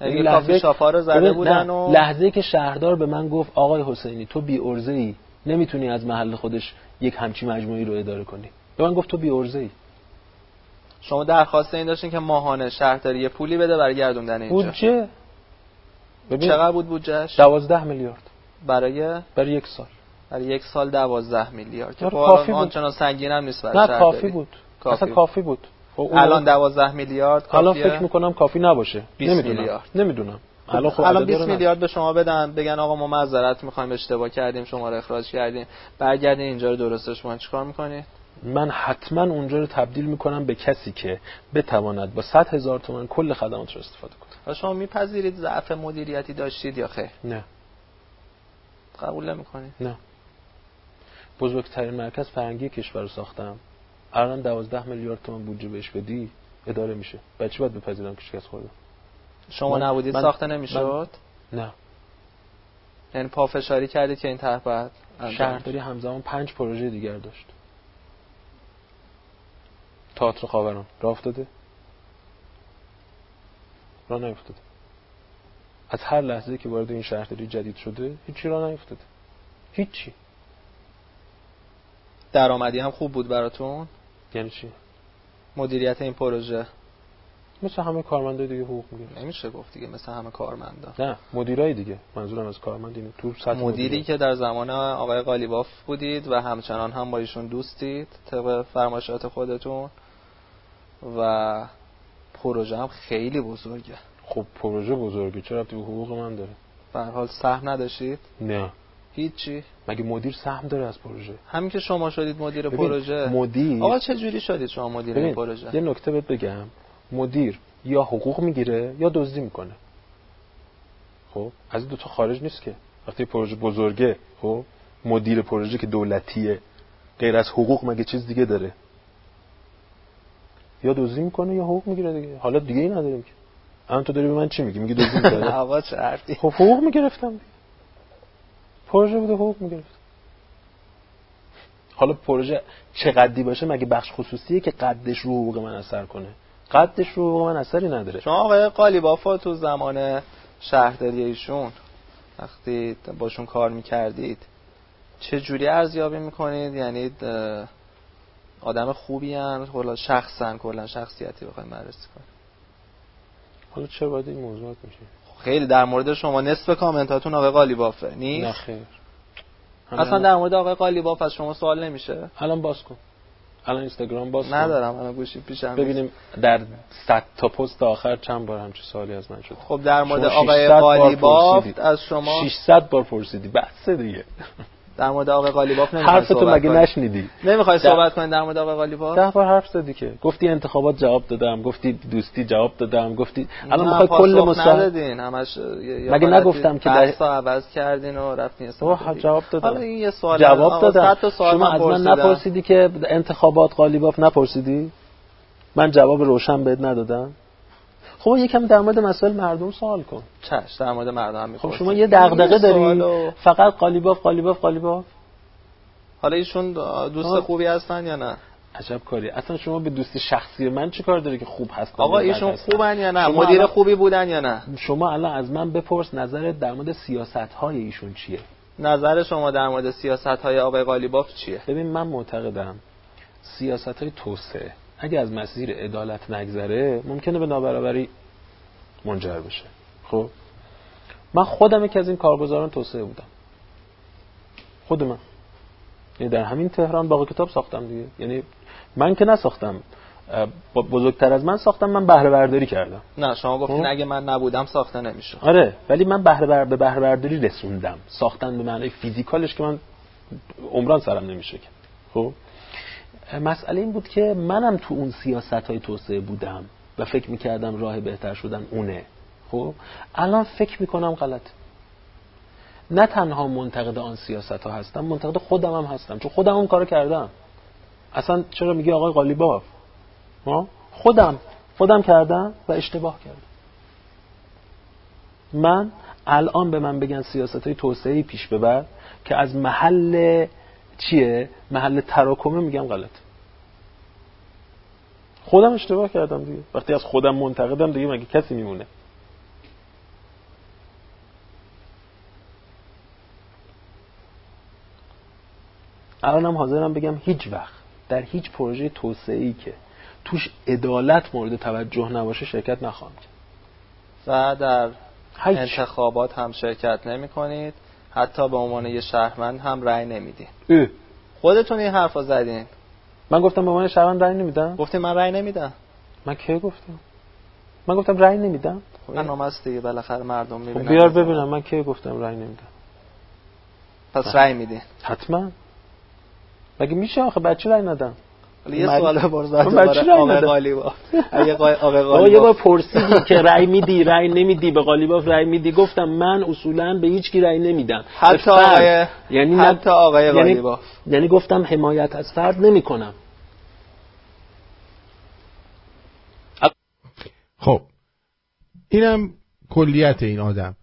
یعنی این کافی شاپا رو زده بودن و لحظه که شهردار به من گفت آقای حسینی تو بی ارزه ای نمی‌تونی از محل خودش یک همچی مجموعی رو اداره کنی. به من گفت تو بی عرضه ای شما درخواست این داشتین که ماهانه شهرداری یه پولی بده برای گردوندن اینجا. بودجه؟ ببین چقدر بود بودجهش؟ دوازده میلیارد. برای؟ برای یک سال. برای یک سال دوازده میلیارد. که آره، خب کافی بود. آنچنان سنگین هم نیست برای نه. کافی بود. کافی اصلا. کافی بود. خب الان موقع- دوازده میلیارد الان فکر می‌کنم کافی نباشه. 20 نمی‌دونم. میلیارد. نمی‌دونم. خب الان خب الان عددا 20 رو ندارم. میلیارد به شما بدن بگن آقا ما معذرت می‌خوایم اشتباه کردیم شما رو اخراج کردیم. برگردین اینجا رو درستش کنین. چیکار می‌کنی من حتما اونجا رو تبدیل می‌کنم به کسی که بتواند با 100 هزار تومن کل خدمات رو استفاده کنه. و شما میپذیرید ضعف مدیریتی داشتید یا خیر؟ نه. قبول نمی‌کنید نه. بزرگترین مرکز فرهنگی کشور رو ساختم. الان 12 میلیارد تومان بودجه بهش بدی اداره میشه. چی باید بپذیرم که شکست خوردم شما من- نبودید من- ساخته نمی‌شد؟ نه. یعنی پافشاری کردید که این طرح باید شهرداری همزمان پنج پروژه دیگر داشت. تئاتر خاوران راه افتاده. راه نیفتاده. از هر لحظه که وارد این شهرداری جدید شده هیچی راه نیفتاده. هیچی. درآمدی هم خوب بود براتون؟ یعنی چی؟ مدیریت این پروژه؟ مثل همه کارمندای دیگه حقوق می‌گیره نمیشه گفت دیگه مثل همه کارمندا. نه مدیرای دیگه. منظورم از کارمند اینه تو سطح مدیری مدیرای. که در زمان آقای قالیباف بودید و همچنان هم با ایشون دوستید طبق فرمایشات خودتون و پروژه هم خیلی بزرگه. خب پروژه بزرگه. چرا ربطی به حقوق من داره؟ به حال سهم نداشتید؟ نه. هیچی. مگه مدیر سهم داره از پروژه؟ همین که شما شدید مدیر ببین، پروژه. مدیر آقا چه جوری شدید شما مدیر پروژه؟ یه نکته بهت بگم. مدیر یا حقوق می‌گیره یا دزدی می‌کنه. خب؟ از این دوتا خارج نیست که. وقتی پروژه بزرگه خب؟ مدیر پروژه که دولتیه. غیر از حقوق مگه چیز دیگه داره؟ یا دزدی می‌کنه یا حقوق می‌گیره دیگه. حالا دیگه ای نداریم که. الان تو داری به من چی میگی؟ میگی دزدی می‌کنه. چه حرفی. خب حقوق می‌گرفتم. پروژه بوده حقوق می‌گرفت حالا پروژه چقدری باشه مگه بخش خصوصیه که قدش رو حقوق من اثر کنه؟ قدش رو حقوق من اثری نداره. شما آقای قالیباف تو زمان شهرداری ایشون وقتی باشون کار می‌کردید چه جوری ارزیابی می‌کنید؟ یعنی آدم خوبی هن کلا شخصا کلا شخصیتی بخوایم بررسی کنیم. حالا چرا باید این موضوعات میشه؟ خیلی در مورد شما نصف کامنتاتون آقای قالیبافه نیست نه خیر. اصلا در مورد آقای قالیباف از شما سوال نمیشه؟ الان باز کن. الان اینستاگرام باز ندارم الان گوشی پیشم. ببینیم در 100 تا پست آخر چند بار همچین سوالی از من شد. خب در مورد آقای 600 بار قالیباف. از شما 600 بار پرسیدی. بس دیگه. در مورد آقای قالیباف نمی‌خوای حرفتو صحبت مگه کنی؟ نشنیدی؟ نمی‌خوای صحبت کنید در مورد آقای قالیباف؟ ده بار حرف زدی که. گفتی انتخابات جواب دادم گفتی دوستی جواب دادم گفتی الان می‌خوای کل ندادین. همش مگه نگفتم که بحثا عوض کردین و رفتین. جواب دادم. این یه سوال جواب دادم. صد تا سوال شما از من. نپرسیدی که انتخابات قالیباف نپرسیدی؟ من جواب روشن بهت ندادم. خب یکم در مورد مسائل مردم سوال کن. چش در مورد مردم هم خب. شما یه دغدغه داری سوالو- فقط قالیباف قالیباف قالیباف؟ حالا ایشون دوست آه. خوبی هستن یا نه؟ عجب کاری. اصلا شما به دوست شخصی من چی کار داری که خوب هستن آقا ایشون؟ خوبن یا نه؟ مدیر الان- خوبی بودن یا نه؟ شما الان از من بپرس نظرت در مورد سیاست های ایشون چیه؟ نظر شما در مورد سیاست های آقای قالیباف چیه؟ ببین من معتقدم سیاست های توسعه. اگه از مسیر عدالت نگذره ممکنه به نابرابری منجر بشه. خب؟ من خودم یکی از این کارگزاران توسعه بودم. خود من. یعنی در همین تهران باقی کتاب ساختم دیگه. یعنی من که نساختم. بزرگتر از من ساختم من بهره برداری کردم. نه شما گفتین خب. اگه من نبودم ساخته نمیشه. آره ولی من بهره بر... به بهره برداری رسوندم. ساختن به معنای فیزیکالش که من عمران سرم نمیشه که. خب؟ مسئله این بود که منم تو اون سیاست های توسعه بودم و فکر می‌کردم راه بهتر شدن اونه. خب؟ الان فکر می‌کنم غلط نه تنها منتقد آن سیاست ها هستم منتقد خودم هم هستم چون خودم اون کارو کردم. اصلا چرا میگی آقای قالیباف؟ خودم خودم کردم و اشتباه کردم. من الان به من بگن سیاست های توسعه پیش ببر که از محل چیه؟ محل تراکمه میگم غلط خودم اشتباه کردم دیگه. وقتی از خودم منتقدم دیگه مگه کسی میمونه؟ الانم حاضرم بگم هیچ وقت در هیچ پروژه توسعه ای که توش عدالت مورد توجه نباشه شرکت نخواهم کرد. و در هیچ. انتخابات هم شرکت نمی کنید حتی به عنوان یه شهروند هم رأی نمیدین اه. خودتون این حرفا زدین. من گفتم به عنوان شهروند رأی نمیدم. گفتین من رأی نمیدم. من کی گفتم؟ من گفتم رأی نمیدم. برنامه است دیگه بالاخره مردم خب می‌بینن. بیار ببینم من کی گفتم رأی نمیدم. پس رأی میدین. حتما. مگه میشه آخه بچه رأی ندم حالا یه سوال دوباره. قالیباف اگه قا- آقای بابا یه قالیباف بار پرسیدی که رأی میدی رأی نمیدی به قالیباف رأی میدی. گفتم من اصولا به هیچ کی رأی نمیدم. حتی به فرد. آقای یعنی حتی آقای یعنی- قالیباف یعنی گفتم حمایت از فرد نمی‌کنم. خب. اینم کلیت این آدم.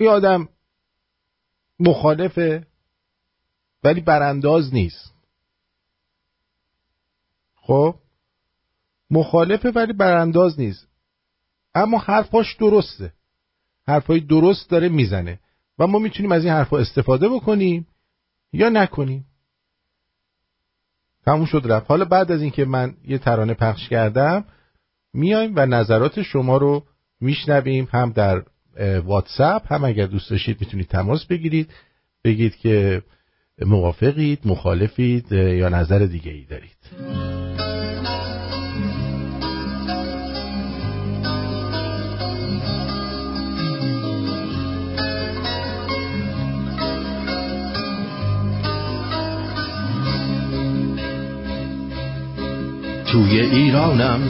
این آدم مخالفه ولی برانداز نیست. خب؟ مخالفه ولی برانداز نیست. اما حرفاش درسته. حرفای درست داره می‌زنه. و ما می‌تونیم از این حرفا استفاده بکنیم یا نکنیم. تموم شد رفت. حالا بعد از اینکه من یه ترانه پخش کردم میایم و نظرات شما رو میشنویم هم در واتساپ. هم اگر دوست داشتید می‌تونید تماس بگیرید. بگید که موافقید مخالفید یا نظر دیگه ای دارید. توی ایرانم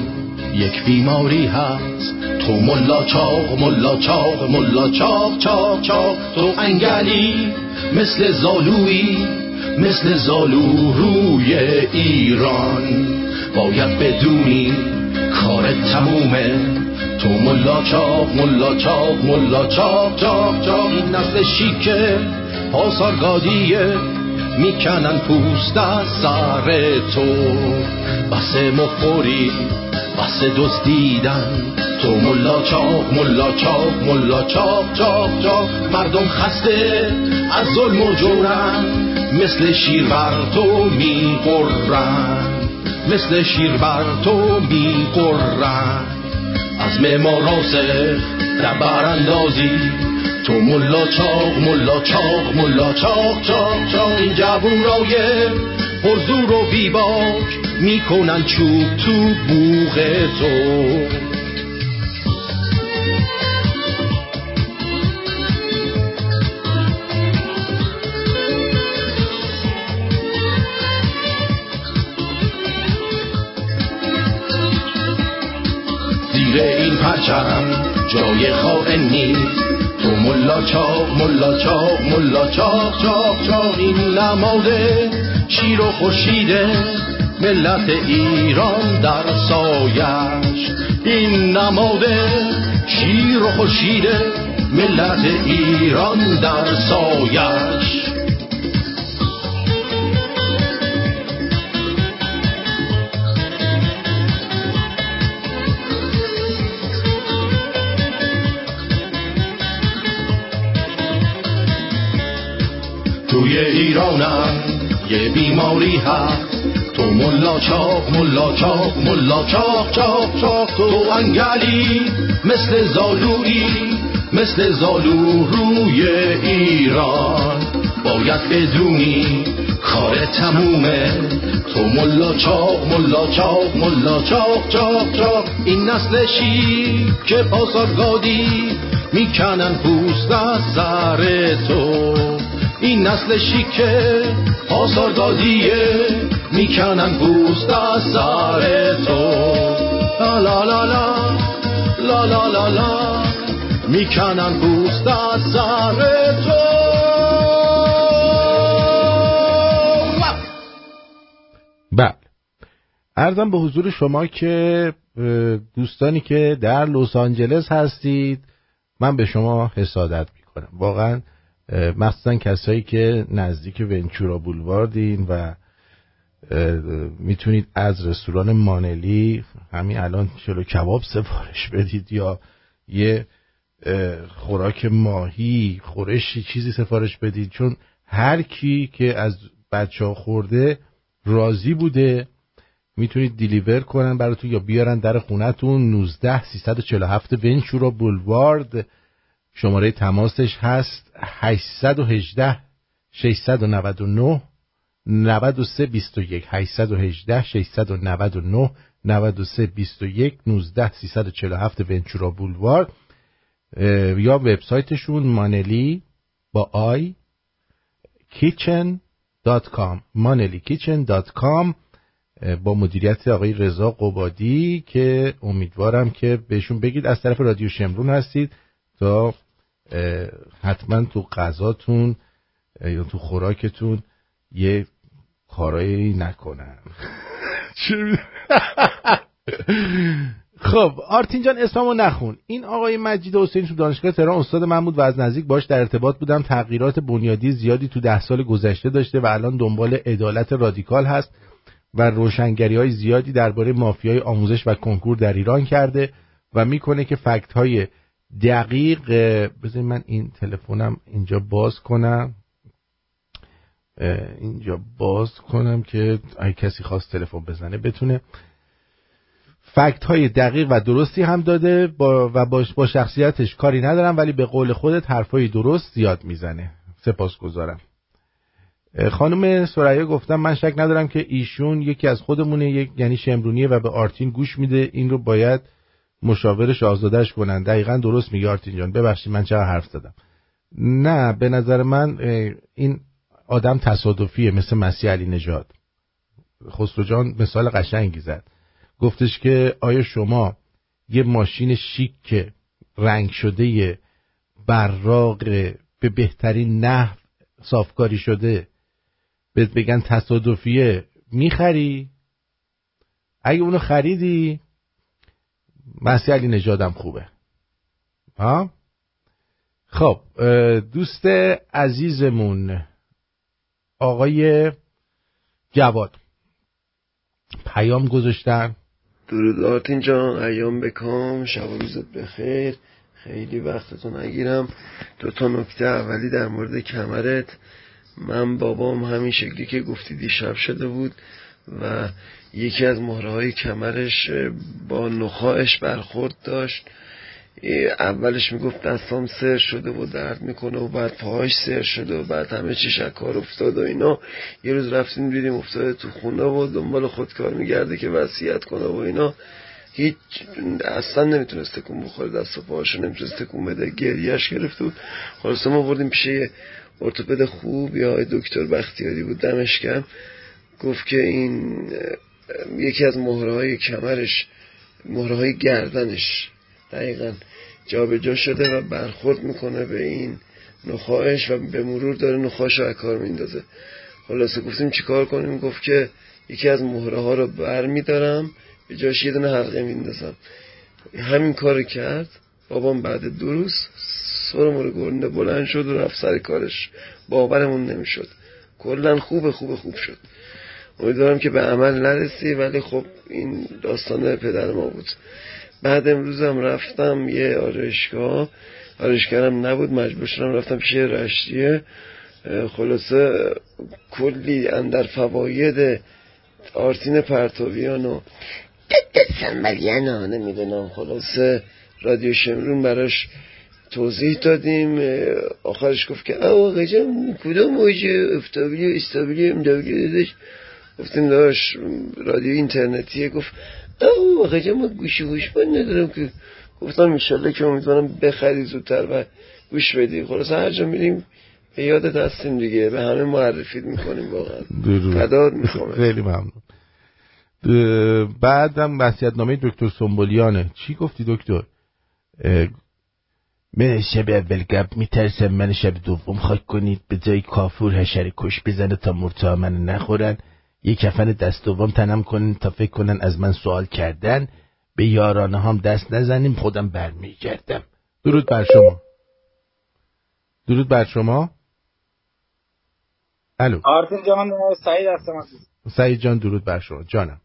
یک بیماری هست. تو ملا چاق ملا چاق ملا چاق چاق چاق. تو انگلی مثل زالویی مثل زالو روی ایران. باید بدونی کار تمومه. تو ملا چاق ملا چاق ملا چاق چاق چاق. این نسل شیکه پاسارگادیه می‌کنن پوست از سر تو. بسه مخوری بسه دزدیدن تو ملا چاق ملا چاق ملا چاق چاق چاق. مردم خسته از ظلم و جورن. مثل شیر بر تو میقرن مثل شیر بر تو میقرن از معماراسه در براندازی تو ملا چاق ملا چاق ملا چاق چاق چاق. این جوون پرزور و بیباک می‌کنن چوب تو بوغ تو. زیر این پرچم جای خائن نیست. ملا چاق ملا چاق ملا چاق چاق این نماده شیر و خورشیده ملت ایران در سایش. این نماده شیر و خورشیده ملت ایران در سایش. توی ایرانم یه بیماری هست تو ملا چاق ملا چاق ملا چاق چاق چاق. تو انگلی مثل زالویی مثل زالو روی ایران. باید بدونی کار تمومه. تو ملا چاق ملا چاق ملا چاق چاق چاق. این نسل شیر که پاسارگادی می‌کنن پوست از سر تو. این نسل شیکه آزاردادیه. می‌کنن پوست از سر تو. لا لا لا لا لا لا لا, لا. می‌کنن پوست از سر تو. بله. ارزم به حضور شما که دوستانی که در لس آنجلس هستید من به شما حسادت می‌کنم. واقعا مخصوصا کسایی که نزدیک ونچورا بولواردین و می‌تونید از رستوران مانلی همین الان چلو کباب سفارش بدید یا یه خوراک ماهی خورشی چیزی سفارش بدید. چون هر کی که از بچه ها خورده راضی بوده می‌تونید دیلیور کنن براتون یا بیارن در خونتون 19 347 ونچورا بولوارد. شماره تماسش هست 818 699 93 21 818 699 93 21 19 347 ونچورا بولوار. یا وبسایتشون مانلی با آی kitchen.com manelykitchen.com با مدیریت آقای رضا قبادی که امیدوارم که بهشون بگید. از طرف رادیو شمرون هستید تا حتما تو غذاتون یا تو خوراکتون یه کارایی نکنن. خب آرتین جان اسممو نخون. این آقای مجید حسین تو دانشگاه تهران استاد من بود و از نزدیک باش در ارتباط بودم. تغییرات بنیادی زیادی تو ده سال گذشته داشته و الان دنبال عدالت رادیکال هست و روشنگری های زیادی درباره مافیای آموزش و کنکور در ایران کرده و می‌کنه که فکت های دقیق بذارید من این تلفنم اینجا باز کنم. اینجا باز کنم که اگه کسی خواست تلفن بزنه بتونه. فکت های دقیق و درستی هم داده. با و با شخصیتش کاری ندارم ولی به قول خودت حرفای درست زیاد می‌زنه. سپاس گذارم خانم سریا گفتم من شک ندارم که ایشون یکی از خودمونه یک یعنی شمرونیه و به آرتین گوش میده. این رو باید مشاورش آزادش کنن دقیقا درست میگه آرتین جان. ببخشید من چرا حرف زدم. نه به نظر من این آدم تصادفیه مثل مسیح علی نژاد. خسرو جان مثال قشنگی زد. گفتش که آیا شما یه ماشین شیک رنگ شده براق به بهترین نحو صافکاری شده بهت بگن تصادفیه می‌خری؟ اگه اونو خریدی مسیح علی نژادم خوبه. ها؟ خب دوست عزیزمون آقای جواد. پیام گذاشتن. درود آرتین جان ایام بکام شب و روزت بخیر خیلی وقتتون نگیرم. دو تا نکته اولی در مورد کمرت. من بابام همین شکلی که گفتی دیشب شده بود و یکی از مهره های کمرش با نخواهش برخورد داشت. اولش می‌گفت دستام سر شده و درد می‌کنه و بعد پاهاش سر شده و بعد همه چی شکار افتاد و اینا. یه روز رفتیم دیدیم افتاده تو خونه و دنبال خودکار میگرده که وصیت کنه و اینا. هیچ اصلا نمی‌تونست تکون بخوره دست و پاهاشو نمی‌تونست تکون بده گریهش گرفته بود. خلاصه ما بردیم پیش ارتوپد خوب یا دکتر بختیاری بود دمش گفت که این یکی از مهره کمرش مهره گردنش دقیقا جابجا شده و برخورد می‌کنه به این نخواهش و به مرور داره نخواهش رو کار میندازه. خلاصه گفتیم چیکار کنیم؟ گفت که یکی از مهره ها رو بر میدارم به جاش یه دونه حلقه میندازم. همین کار کرد. بابام بعد دو روز سر مورد گرنده بلند شد و رفت سر کارش. باورمون نمی‌شد. کلا خوب خوب خوب شد. امیدوارم که به عمل نرسی ولی خب این داستان پدر ما بود. بعد امروزم رفتم یه آرایشگاه. آرایشگرم نبود مجبور شدم رفتم پیش رشتیه. خلاصه کلی اندر فواید آرتین پرتویان و سنبلیان ها نمی‌دونم خلاصه رادیو شمرون براش توضیح دادیم. آخرش گفت که او آقا کدوم موجه افتابلی و استابلی امدابلی دادش گفتیم داشت رادیو اینترنتیه. گفت او جان ما گوشی هوشمند ندارم که. گفتم انشالله که امیدوارم بخری زودتر و گوش بدی. خلاص هر جا میریم به یادت هستیم دیگه. به همه معرفیت می‌کنیم واقعا. فداد می‌خوام خیلی ممنون. بعدم وصیت نامه دکتر سنبولیانه چی گفتی دکتر؟ من شب اول گب میترسم. من شب دوم خاک کنید. به جای کافور حشره کش بزنه تا مرتا من نخورن. یه کفن دست دوم تنم کنن تا فکر کنن از من سوال کردن. به یارانه هم دست نزنیم خودم برمیگردم. درود بر شما. درود بر شما. الو. آرتین جان سعید هستم سعید جان درود بر شما. جانم.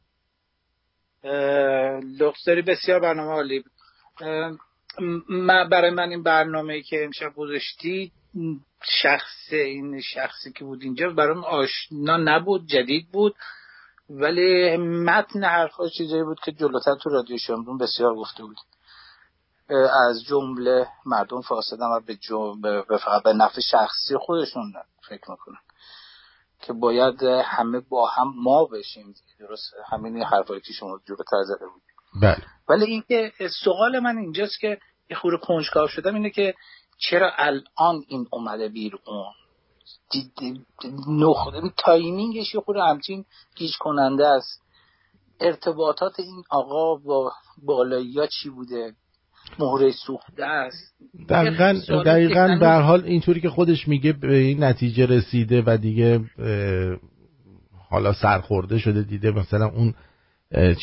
لخصری بسیار برنامه عالی برای من این برنامه که امشب گذاشتی شخص این شخصی که بود اینجا برام آشنا نبود جدید بود. ولی متن حرفا چیزایی بود که جلوتر تو رادیو شمرون بسیار گفته بود. از جمله مردم فاسدن و به, به فقط به نفع شخصی خودشون فکر می‌کنن. که باید همه با هم ما بشیم. درست همین حرفایی که شما جلوتر زده بود. بله. ولی اینکه سوال من اینجاست که یه خورده کنجکاو شدم اینه که چرا الان این اومده بیرون؟ نخ... timing ش یه خورده همچین گیج کننده است. ارتباطات این آقا با بالایی ها چی بوده؟ مهره سوخته است. دقیقا, دقیقا به حال اینطوری که خودش میگه به این نتیجه رسیده و دیگه حالا سرخورده شده دیده. مثلا اون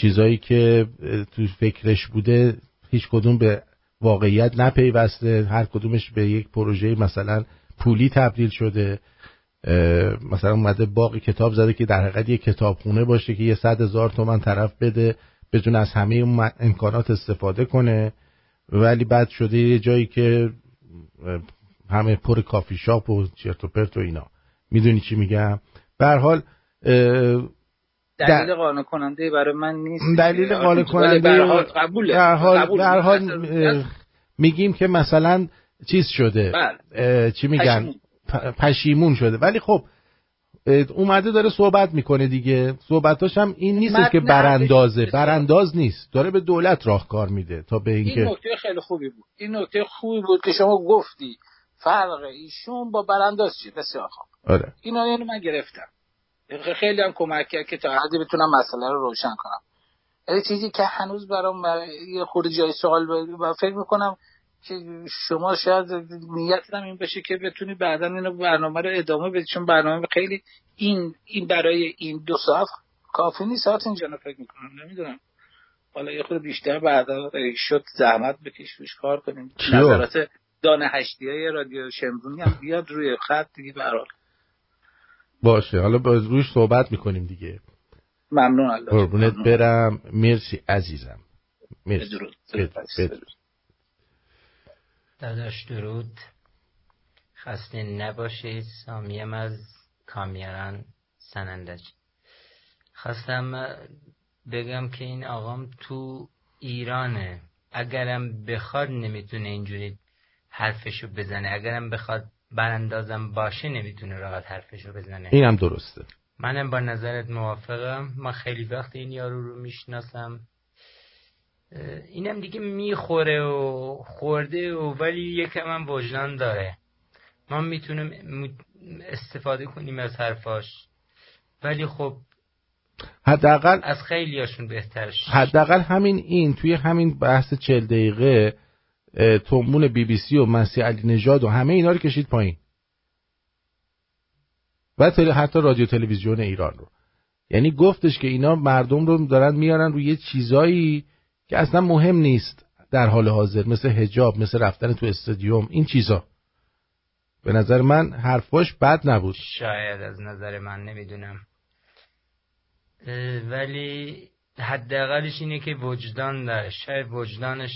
چیزایی که تو فکرش بوده هیچ کدوم به واقعیت نپیوسته هر کدومش به یک پروژه مثلا پولی تبدیل شده. مثلا اومده باقی کتاب زده که در حقیقت یک کتابخونه باشه که یه صد هزار تومن طرف بده بتونه از همه امکانات استفاده کنه. ولی بعد شده یه جایی که همه پر کافی شاپ و چرت و پرت و اینا. می‌دونی چی میگم؟ به حال دلیل قانع کننده برای من نیست. دلیل قانع کننده قبوله. در حال, در حال میگیم که مثلا چیز شده. بله. چی میگن؟ پشیمون. شده. ولی خب اومده داره صحبت می‌کنه دیگه. صحبتاش هم این نیست که براندازه. برانداز نیست. داره به دولت راهکار میده تا به اینکه این نکته خیلی خوبی بود. این نکته خوبی بود که شما گفتی فرق ایشون با برانداز چیه بسیار خوب. آره. اینا یعنی من گرفتم. خیلی هم کمک کرد که تا حدی بتونم مسئله رو روشن کنم. ولی چیزی که هنوز برام یه خورده جای سوال و فکر می‌کنم که شما شاید نیتتم این باشه که بتونی بعدا اینو برنامه رو ادامه بدی چون برنامه خیلی این این برای این دو ساعت کافی نیست. ساعت اینجا فکر می‌کنم. نمی‌دونم. حالا یه خود بیشتر بعدا شد زحمت بکش روش کار کنیم. نظرات دانه هشتی های رادیو شمرونی هم بیاد روی خط دیگه برحال باشه. حالا باز روش صحبت می‌کنیم دیگه. ممنون الله قربونت. برم. مرسی عزیزم. مرسی. بد- داداش درود. خسته نباشید سامیم از کامیران سنندج. خواستم بگم که این آقام تو ایرانه. اگرم بخواد نمی‌تونه اینجوری حرفشو بزنه. اگرم بخواد براندازم باشه نمی‌تونه راحت حرفشو بزنه. اینم درسته. منم با نظرت موافقم. من خیلی وقت این یارو رو می‌شناسم. اینم دیگه می‌خوره و خورده و ولی یکم هم وجدان داره. ما می‌تونیم استفاده کنیم از حرفاش. ولی خب حداقل از خیلیاشون بهترش. حداقل همین این توی همین بحث چل دقیقه تنبون بی بی سی و مسیح علی نژاد و همه اینا رو کشید پایین. و حتی رادیو تلویزیون ایران رو. یعنی گفتش که اینا مردم رو دارن میارن روی یه چیزایی که اصلا مهم نیست در حال حاضر مثل هجاب مثل رفتن تو استادیوم این چیزا. به نظر من حرفاش بد نبود. شاید از نظر من نمی‌دونم. ولی حداقلش اینه که وجدان داره. شاید وجدانش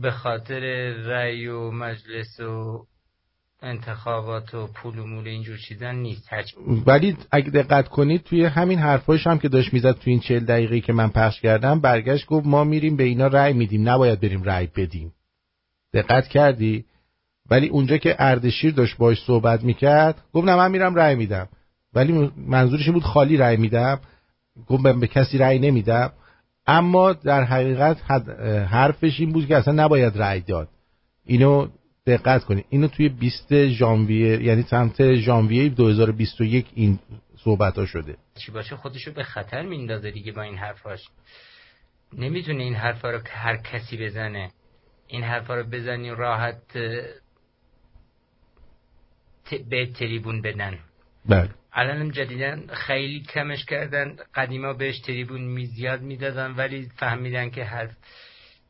به خاطر رأی و مجلس و انتخابات و پول و مول اینجور چیزا نیست. ولی اگه دقت کنید توی همین حرفاش هم که داشت می‌زد توی این چل دقیقه که من پخش کردم برگشت گفت ما میریم به اینا رأی میدیم نباید بریم رأی بدیم. دقت کردی؟ ولی اونجا که اردشیر داشت باش صحبت می‌کرد گفت نه من میرم رأی میدم. ولی منظورش بود خالی رأی میدم. گفت به کسی رأی نمیدم. اما در حقیقت حرفش این بود که اصلا نباید رأی داد. اینو دقت کنید. اینو توی 20 ژانویه یعنی سمت ژانویه 2021 این صحبت ها شده. چی باشه؟ خودشو به خطر میندازه دیگه با این حرفاش. نمی‌تونه این حرفا رو هر کسی بزنه. این حرفا رو بزنی راحت ت- به تریبون بدن. بله. الانم جدیدن خیلی کمش کردن. قدیما بهش تریبون می زیاد می‌دادن ولی فهمیدن که حرف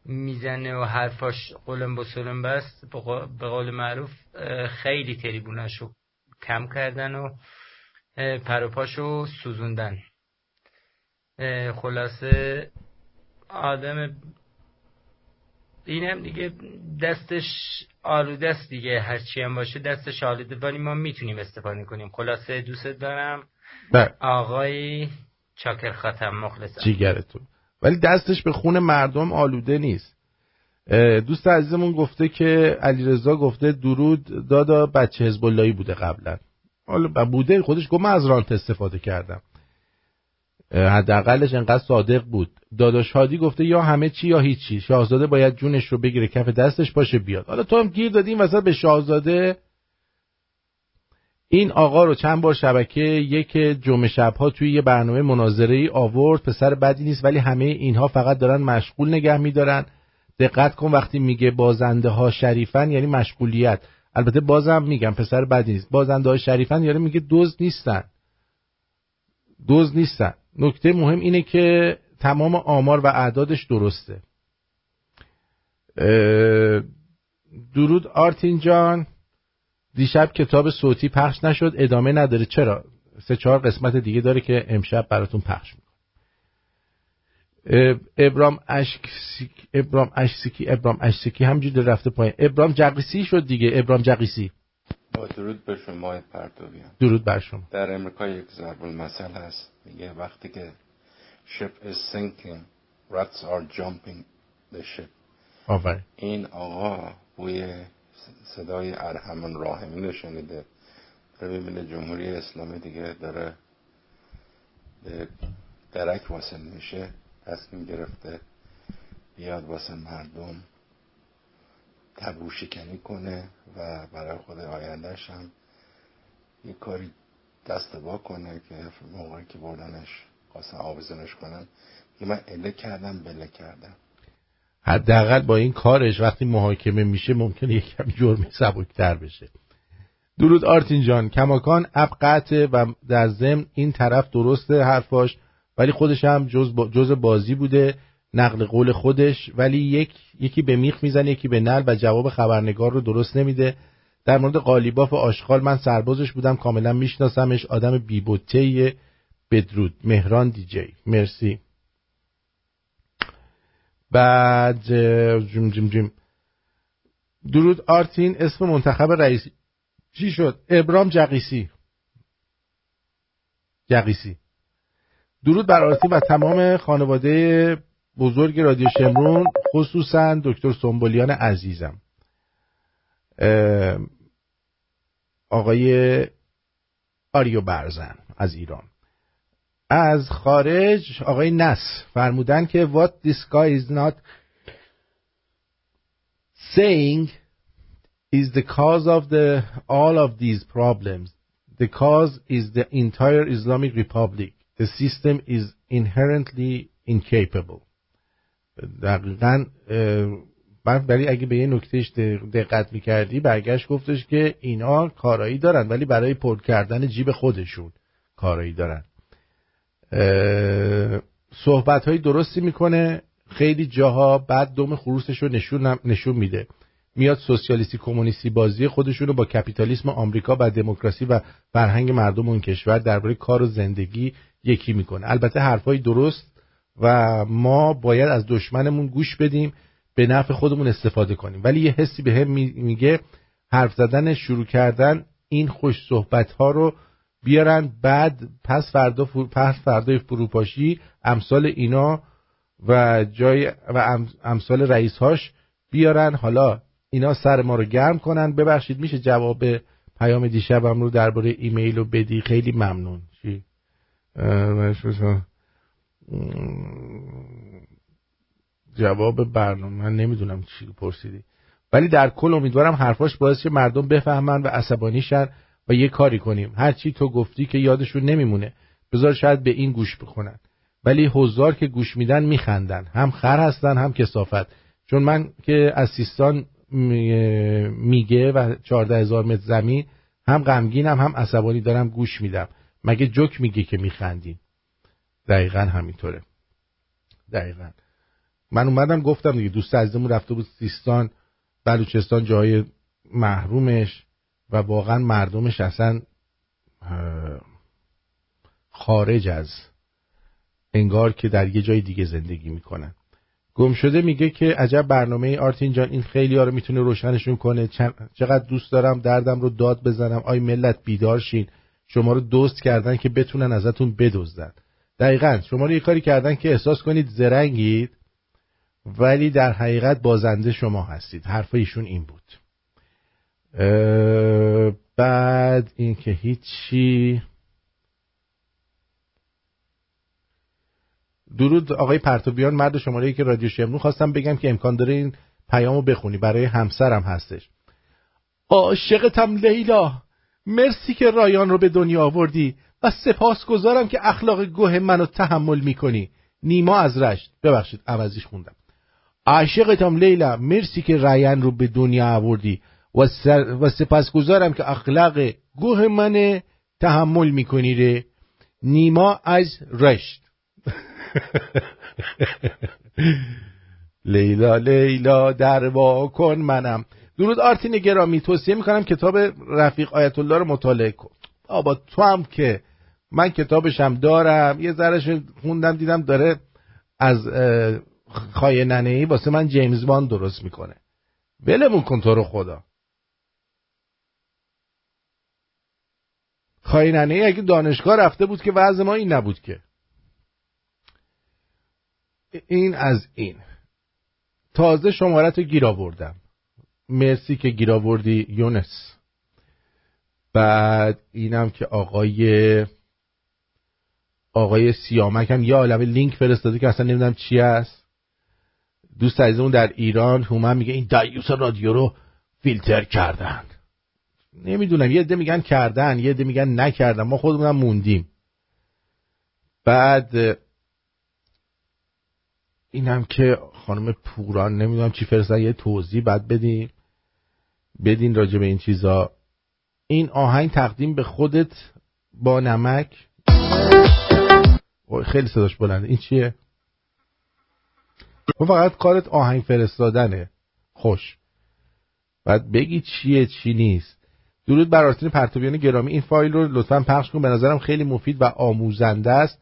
می‌زنه و حرفاش قلم با سلم بست. به قول- معروف خیلی تریبوناشو کم کردن و اه، پر و پاشو سوزوندن. خلاصه آدم اینم دیگه دستش آلوده است دیگه هرچی هم باشه دستش آلوده ولی ما می‌تونیم استفاده کنیم. خلاصه دوست دارم. بله. آقای چاکر خاتم مخلصم. جیگرتون. ولی دستش به خون مردم آلوده نیست. دوست عزیزمون گفته که علیرضا گفته درود. دادا بچه حزب بوده قبلا. حالا بوده خودش گفت من از رانت استفاده کردم. حداقلش انقدر صادق بود. داداش هادی گفته یا همه چی یا هیچی. شاهزاده باید جونش رو بگیره کف دستش باشه بیاد. حالا تو هم گیر دادی وسط به شاهزاده. این آقا رو چند بار شبکه یک جمعه شبها توی یه برنامه مناظره ای آورد. پسر بدی نیست ولی همه اینها فقط دارن مشغول نگه میدارن. دقت کن وقتی میگه بازنده ها شریفن یعنی مشغولیت. البته بازم میگم پسر بدی نیست. بازنده ها شریفن یعنی میگه دوز نیستن. دوز نیستن. نکته مهم اینه که تمام آمار و اعدادش درسته. درود آرتین جان. دیشب کتاب صوتی پخش نشد. ادامه نداره. چرا؟ سه چهار قسمت دیگه داره که امشب براتون پخش می‌کنه ابرام اشکسی ابرام اشسکی ابرام اشسکی همجوری رفته پایین. ابرام جقیسی شد دیگه. ابرام جقیسی. با درود به شما پرتویان درود بر شما. در امریکا یک ضرب المثل هست. میگه وقتی که ship is sinking rats are jumping the ship. آفرین. این آقا بوی صدای ارحمن راحمین رو شنیده. داره می‌بینه جمهوری اسلامی دیگه داره به درک واسه میشه تصمیم گرفته بیاد واسه مردم تبو شکنی کنه و برای خود آیندهش هم یه کاری دست با کنه که موقعی که بردنش خواستن آویزونش کنن. که من اله کردم بله کردم. حداقل با این کارش وقتی محاکمه میشه ممکنه یک کمی جرمی سبکتر بشه. درود آرتین جان. کماکان اب قطعه و در ضمن این طرف درسته حرفاش ولی خودش هم جز, با بازی بوده نقل قول خودش ولی یک یکی به میخ می‌زنه یکی به نل و جواب خبرنگار رو درست نمیده. در مورد قالیباف و آشغال من سربازش بودم کاملا میشناسمش آدم بیبوته بدرود. مهران دیجی مرسی. بعد جم جم جم درود آرتین اسم منتخب رئیسی چی شد؟ ابرام جقیسی. جقیسی. درود بر آرتین و تمام خانواده بزرگ رادیو شمرون خصوصا دکتر سنبولیان عزیزم. آقای آریو برزن از ایران از خارج آقای نس فرمودن که what this guy is not saying is the cause of the all of these problems the cause is the entire Islamic Republic the system is inherently incapable دقیقا من ولی اگه به یه نکتهش دقت می‌کردی برگشت گفتش که اینا کارایی دارن ولی برای پر کردن جیب خودشون کارایی دارن. صحبت های درستی می‌کنه خیلی جاها بعد دوم خروسش رو نشون, نشون میده. میاد سوسیالیستی کمونیستی بازی خودشون رو با کپیتالیسم آمریکا و دموکراسی و فرهنگ مردم اون کشور درباره کار و زندگی یکی می‌کنه. البته حرفای درست و ما باید از دشمنمون گوش بدیم. به نفع خودمون استفاده کنیم. ولی یه حسی به هم میگه حرف زدن شروع کردن این خوش صحبت ها رو بیارن. بعد پس فردا پس فردای فروپاشی امثال اینا و جای و امثال رئیس هاش بیارن. حالا اینا سر ما رو گرم کنن. ببخشید میشه جواب پیام دیشبم رو درباره ایمیل رو بدی؟ خیلی ممنون. چی؟ جواب برنامه من نمی‌دونم چی پرسیدی. ولی در کل امیدوارم حرفاش باعث مردم بفهمن و عصبانی شن و یه کاری کنیم. هرچی تو گفتی که یادشون نمیمونه. بذار شاید به این گوش بکنن ولی حضار که گوش میدن میخندن. هم خر هستن هم کسافت. چون من که از سیستان میگه و چارده هزار متر زمین هم غمگینم هم عصبانی دارم گوش میدم. مگه جوک میگه که میخندیم؟ دقیقا همینطوره. دقیقا. من اومدم گفتم دیگه دوست عزیزمون رفته بود سیستان بلوچستان جای محرومش و واقعا مردمش اصلا خارج از انگار که در یه جای دیگه زندگی می‌کنن. گم شده میگه که عجب برنامه آرتین جان این خیلی ها رو می‌تونه روشنشون کنه. چقدر دوست دارم دردم رو داد بزنم. آی ملت بیدار شین. شما رو دوست کردن که بتونن ازتون بدزدن. دقیقا شما رو یه کاری کردن که احساس کنید زرنگید. ولی در حقیقت بازنده شما هستید. حرف ایشون این بود. بعد این که هیچی. درود آقای پرتوبیان مرد شماره که رادیو شمرون. خواستم بگم که امکان داره این پیامو بخونی. برای همسرم هستش. عاشقتم لیلا. مرسی که رایان رو به دنیا آوردی و سپاس گذارم که اخلاق گوه منو تحمل می‌کنی. نیما از رشت. ببخشید عوضیش خوندم. عاشقتم لیلا مرسی که رایان رو به دنیا آوردی. و, و سپاسگزارم که اخلاق گوه من تحمل می‌کنی ره. نیما از رشت. لیلا لیلا در کن منم. درود آرتین گرامی توصیه می‌کنم کتاب رفیق آیت الله رو مطالعه کن. آبا تو هم که من کتابشم دارم یه ذرهش خوندم دیدم داره از خواهی ننه ای واسه من جیمز وان درست می‌کنه. ولمون کن تو رو خدا. خواهی اگه دانشگاه رفته بود که وضع ما این نبود که. این از این. تازه شمارت رو گیر آوردم. مرسی که گیر آوردی یونس. بعد اینم که آقای آقای سیامک هم یه عالمه لینک فرستاده که اصلا نمی‌دونم چی است. دوست عزیزمون در ایران هومن میگه این دایوس رادیو رو فیلتر کردن. نمی‌دونم یه عده میگن کردن یه عده میگن نکردن. ما خودمونم موندیم. بعد اینم که خانم پوران نمی‌دونم چی فرستن یه توضیح بعد بدیم. بدین راجع به این چیزا. این آهنگ تقدیم به خودت با نمک. خیلی صداش بلنده. این چیه؟ تو فقط کارت آهنگ فرستادنه. خوش. بعد بگی چیه چی نیست. درود بر آرتین پرتویان گرامی. این فایل رو لطفا پخش کن. به نظرم خیلی مفید و آموزنده است.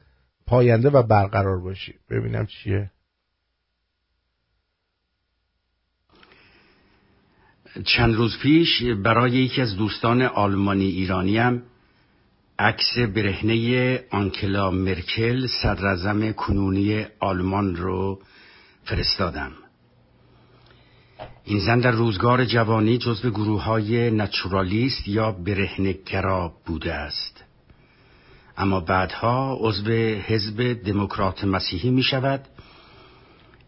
پاینده و برقرار باشی. ببینم چیه. چند روز پیش برای یکی از دوستان آلمانی ایرانیم عکس برهنه آنکلا مرکل صدر کنونی آلمان رو فرستادم. این زن در روزگار جوانی جزو گروه های نچورالیست یا برهنگرا بوده است. اما بعدها عضو حزب دموکرات مسیحی می شود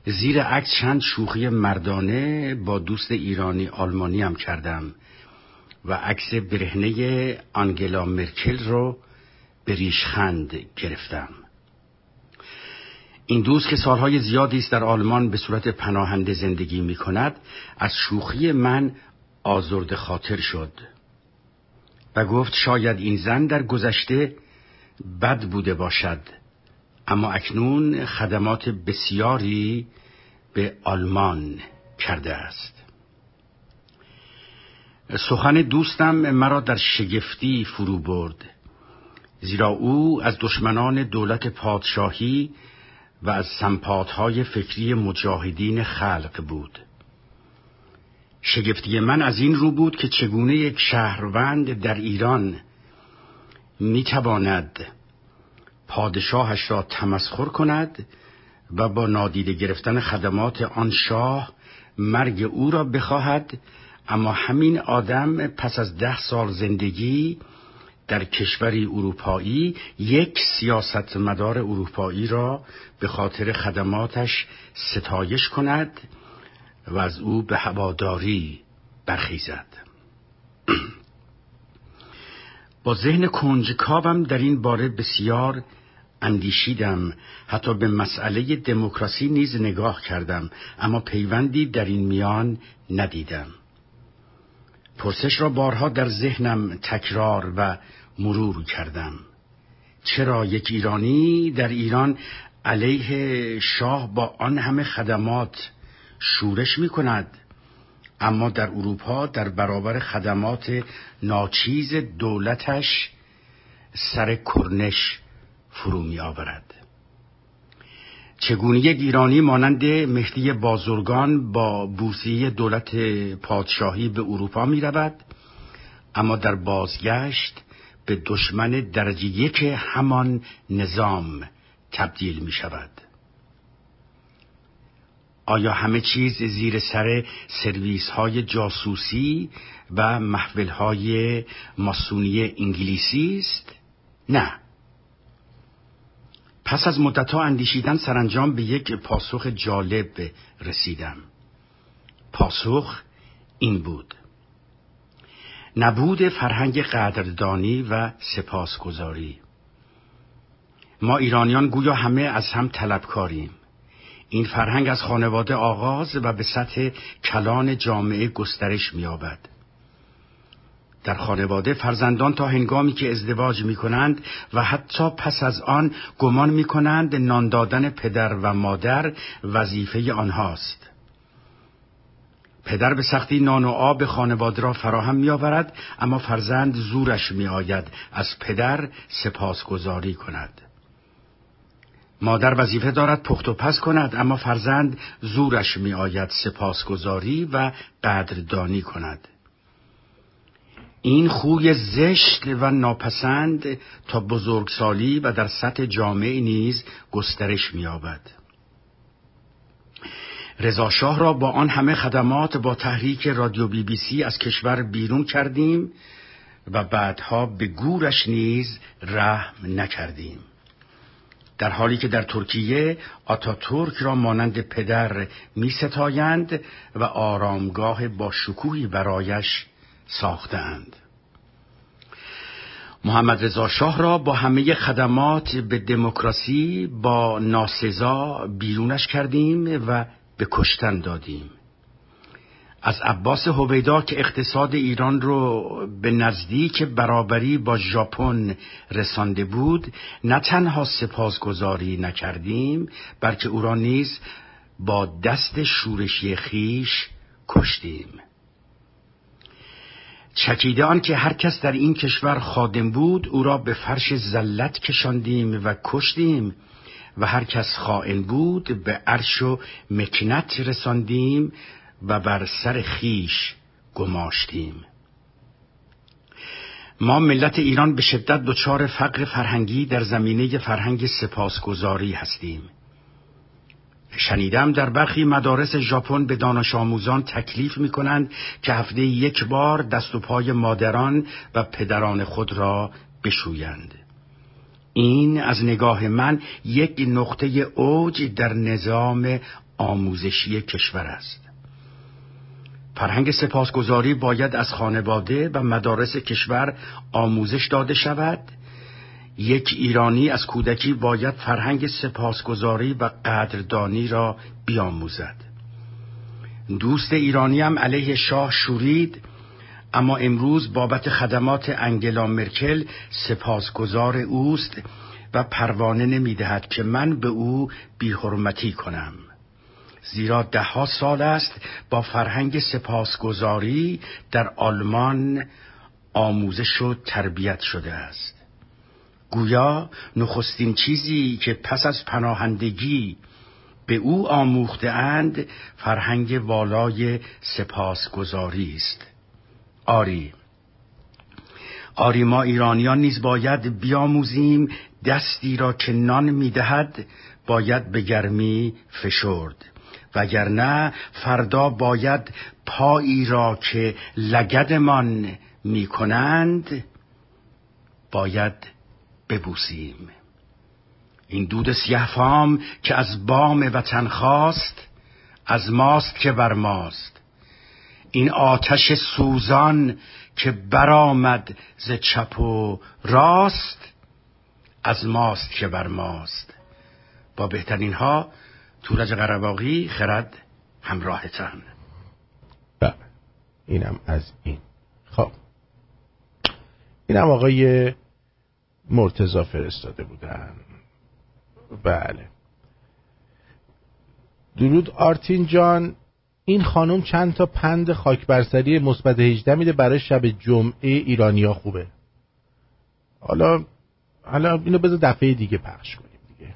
زیر عکس چند شوخی مردانه با دوست ایرانی آلمانی هم کردم و عکس برهنه آنگلا مرکل رو به ریشخند گرفتم. این دوست که سالهای زیادی است در آلمان به صورت پناهنده زندگی می کند از شوخی من آزرد خاطر شد و گفت شاید این زن در گذشته بد بوده باشد. اما اکنون خدمات بسیاری به آلمان کرده است. سخن دوستم مرا در شگفتی فرو برد زیرا او از دشمنان دولت پادشاهی و از سمپادهای فکری مجاهدین خلق بود. شگفتی من از این رو بود که چگونه یک شهروند در ایران می‌تواند پادشاهش را تمسخر کند و با نادیده گرفتن خدمات آن شاه مرگ او را بخواهد اما همین آدم پس از ده سال زندگی در کشوری اروپایی یک سیاستمدار اروپایی را به خاطر خدماتش ستایش کند و از او به هواداری برخیزد. با ذهن کنجکاوم در این باره بسیار اندیشیدم. حتی به مسئله دموکراسی نیز نگاه کردم اما پیوندی در این میان ندیدم. پرسش را بارها در ذهنم تکرار و مرور کردم. چرا یک ایرانی در ایران علیه شاه با آن همه خدمات شورش می کند اما در اروپا در برابر خدمات ناچیز دولتش سر کرنش فرو می آورد چگونه یک ایرانی مانند مهدی بازرگان با بورسیه دولت پادشاهی به اروپا می رود اما در بازگشت به دشمن درجه یک همان نظام تبدیل می شود. آیا همه چیز زیر سر سرویس های جاسوسی و محول های ماسونی انگلیسی است؟ نه. پس از مدتها اندیشیدن سرانجام به یک پاسخ جالب رسیدم. پاسخ این بود. نبود فرهنگ قدردانی و سپاسگزاری. ما ایرانیان گویا همه از هم طلبکاریم. این فرهنگ از خانواده آغاز و به سطح کلان جامعه گسترش می‌یابد. در خانواده فرزندان تا هنگامی که ازدواج می کنند و حتی پس از آن گمان می کنند نان دادن پدر و مادر وظیفه آنهاست. پدر به سختی نان و آب خانواده را فراهم می آورد اما فرزند زورش می آید از پدر سپاسگزاری کند مادر وظیفه دارد پخت و پس کند اما فرزند زورش می آید سپاسگزاری و قدردانی کند این خوی زشت و ناپسند تا بزرگسالی و در سطح جامعه نیز گسترش می‌یابد. رضا شاه را با آن همه خدمات با تحریک رادیو بی بی سی از کشور بیرون کردیم و بعدها به گورش نیز رحم نکردیم. در حالی که در ترکیه آتاتورک را مانند پدر می ستایند و آرامگاه با شکوهی برایش ساختند محمد رضا شاه را با همه خدمات به دموکراسی با ناسزا بیرونش کردیم و به کشتن دادیم. از عباس هویدا که اقتصاد ایران رو به نزدیک برابری با ژاپن رسانده بود نه تنها سپاسگزاری نکردیم بلکه او را نیز با دست شورشی خیش کشتیم. چکیده آن که هر کس در این کشور خادم بود او را به فرش زلت کشاندیم و کشتیم. و هر کس خائن بود به عرش و مکنت رساندیم و بر سر خیش گماشتیم. ما ملت ایران به شدت دچار فقر فرهنگی در زمینه فرهنگ سپاسگزاری هستیم. شنیدم در برخی مدارس ژاپن به دانش آموزان تکلیف می کنند که هفته یک بار دست و پای مادران و پدران خود را بشویند. این از نگاه من یک نقطه اوج در نظام آموزشی کشور است. فرهنگ سپاسگزاری باید از خانواده و مدارس کشور آموزش داده شود. یک ایرانی از کودکی باید فرهنگ سپاسگزاری و قدردانی را بیاموزد. دوست ایرانی هم علیه شاه شورید اما امروز بابت خدمات انگلا مرکل سپاسگزار اوست و پروانه نمی‌دهد که من به او بیحرمتی کنم. زیرا دهها سال است با فرهنگ سپاسگزاری در آلمان آموزش و تربیت شده است. گویا نخستین چیزی که پس از پناهندگی به او آموخته اند فرهنگ والای سپاسگزاری است. آری. آری ما ایرانیان نیز باید بیاموزیم دستی را که نان می‌دهد باید به گرمی فشرد. وگرنه فردا باید پایی را که لگدمان می‌کنند باید ببوسیم. این دود سیهفام که از بام وطن خواست از ماست که بر ماست. این آتش سوزان که برآمد ز چپ و راست از ماست که بر ماست. با بهترین ها تورج قرباقی خرد همراهتن بله اینم از این. خب. اینم آقای مرتزا فرستاده بودن. بله. درود آرتین جان. این خانم چند تا پند خاک برسری مثبت 18 میده برای شب جمعه ایرانیا خوبه. حالا حالا اینو بذار دفعه دیگه پخش کنیم دیگه.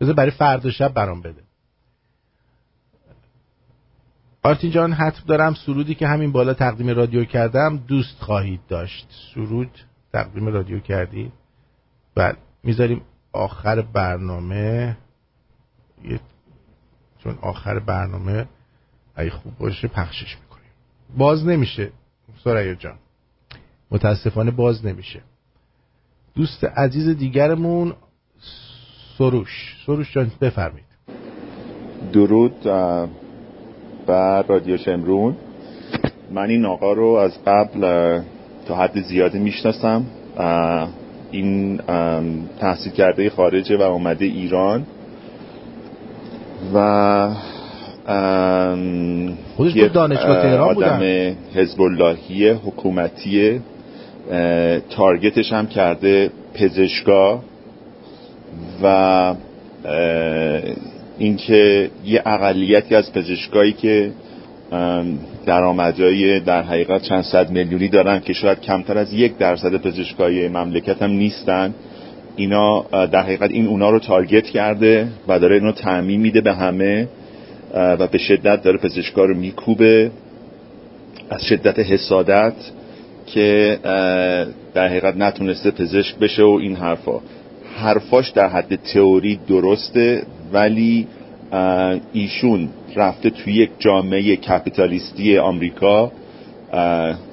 بذار برای فردا شب برام بده. آرتین جان حتم دارم سرودی که همین بالا تقدیم رادیو کردم دوست خواهید داشت. سرود تقدیم رادیو کردی؟ بعد می‌ذاریم آخر برنامه. چون آخر برنامه. اگه خوب باشه پخشش می‌کنیم. باز نمیشه سریا جان. متاسفانه باز نمیشه. دوست عزیز دیگرمون سروش. سروش جان بفرمید درود بر رادیو شمرون. من این آقا رو از قبل تا حد زیادی می‌شناسم. این تحصیل کرده خارجه و اومده ایران. و خودش دانشگاه تهران آدم حزب اللهی حکومتی تارگتش هم کرده پزشکا و اینکه یه اقلیتی از پزشکایی که درآمدهای در حقیقت چند صد میلیونی دارن که شاید کمتر از یک درصد پزشکای مملکت هم نیستن. اینا در حقیقت این اونا رو تارگت کرده و داره اینو تعمیم میده به همه. و به شدت داره پزشکا رو میکوبه. از شدت حسادت که در حقیقت نتونسته پزشک بشه و این حرفا. حرفاش در حد تئوری درسته ولی ایشون رفته توی یک جامعه کپیتالیستی آمریکا.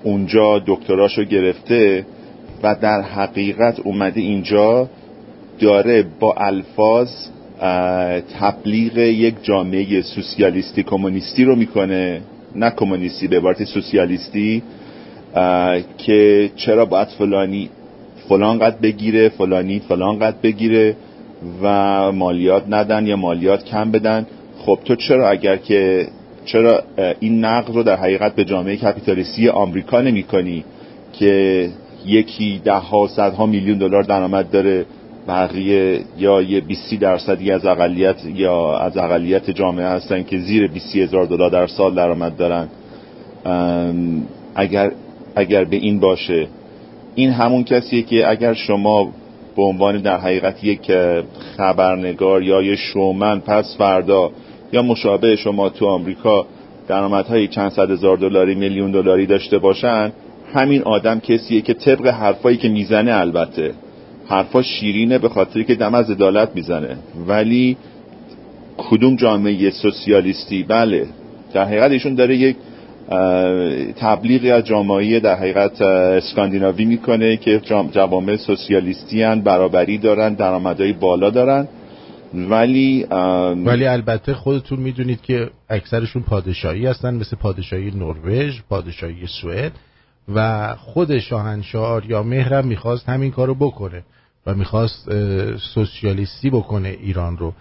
اونجا دکتراشو گرفته و در حقیقت اومده اینجا داره با الفاظ تبلیغ یک جامعه سوسیالیستی کمونیستی رو می‌کنه. نه کمونیستی به عبارت سوسیالیستی. که چرا باید فلانی فلان قد بگیره فلانی فلان قد بگیره و مالیات ندن یا مالیات کم بدن. خب تو چرا اگر که چرا این نقد رو در حقیقت به جامعه کپیتالیستی آمریکا نمی کنی که یکی ده ها صد ها میلیون دلار درآمد داره بقیه یا یه 20 درصدی از اقلیت یا از اقلیت جامعه هستن که زیر 20 هزار دلار در سال درآمد دارن. اگر اگر به این باشه این همون کسیه که اگر شما به عنوان در حقیقت یک خبرنگار یا یه شومن پس فردا یا مشابه شما تو آمریکا درآمدهای چند صد هزار دلاری میلیون دلاری داشته باشن همین آدم کسیه که طبق حرفایی که می‌زنه البته. حرفا شیرینه به خاطری که دم از عدالت می‌زنه. ولی کدوم جامعه سوسیالیستی؟ بله. در حقیقت ایشون داره یک تبلیغی از جامعه در حقیقت اسکاندیناوی می‌کنه که جوامع سوسیالیستی هن برابری دارن درآمدهای بالا دارن. ولی ولی البته خودتون می‌دونید که اکثرشون پادشاهی هستن مثل پادشاهی نروژ پادشاهی سوئد و خود شاهنشاه یا مهرم می‌خواست همین کارو بکنه. و می‌خواست سوسیالیستی بکنه ایران رو.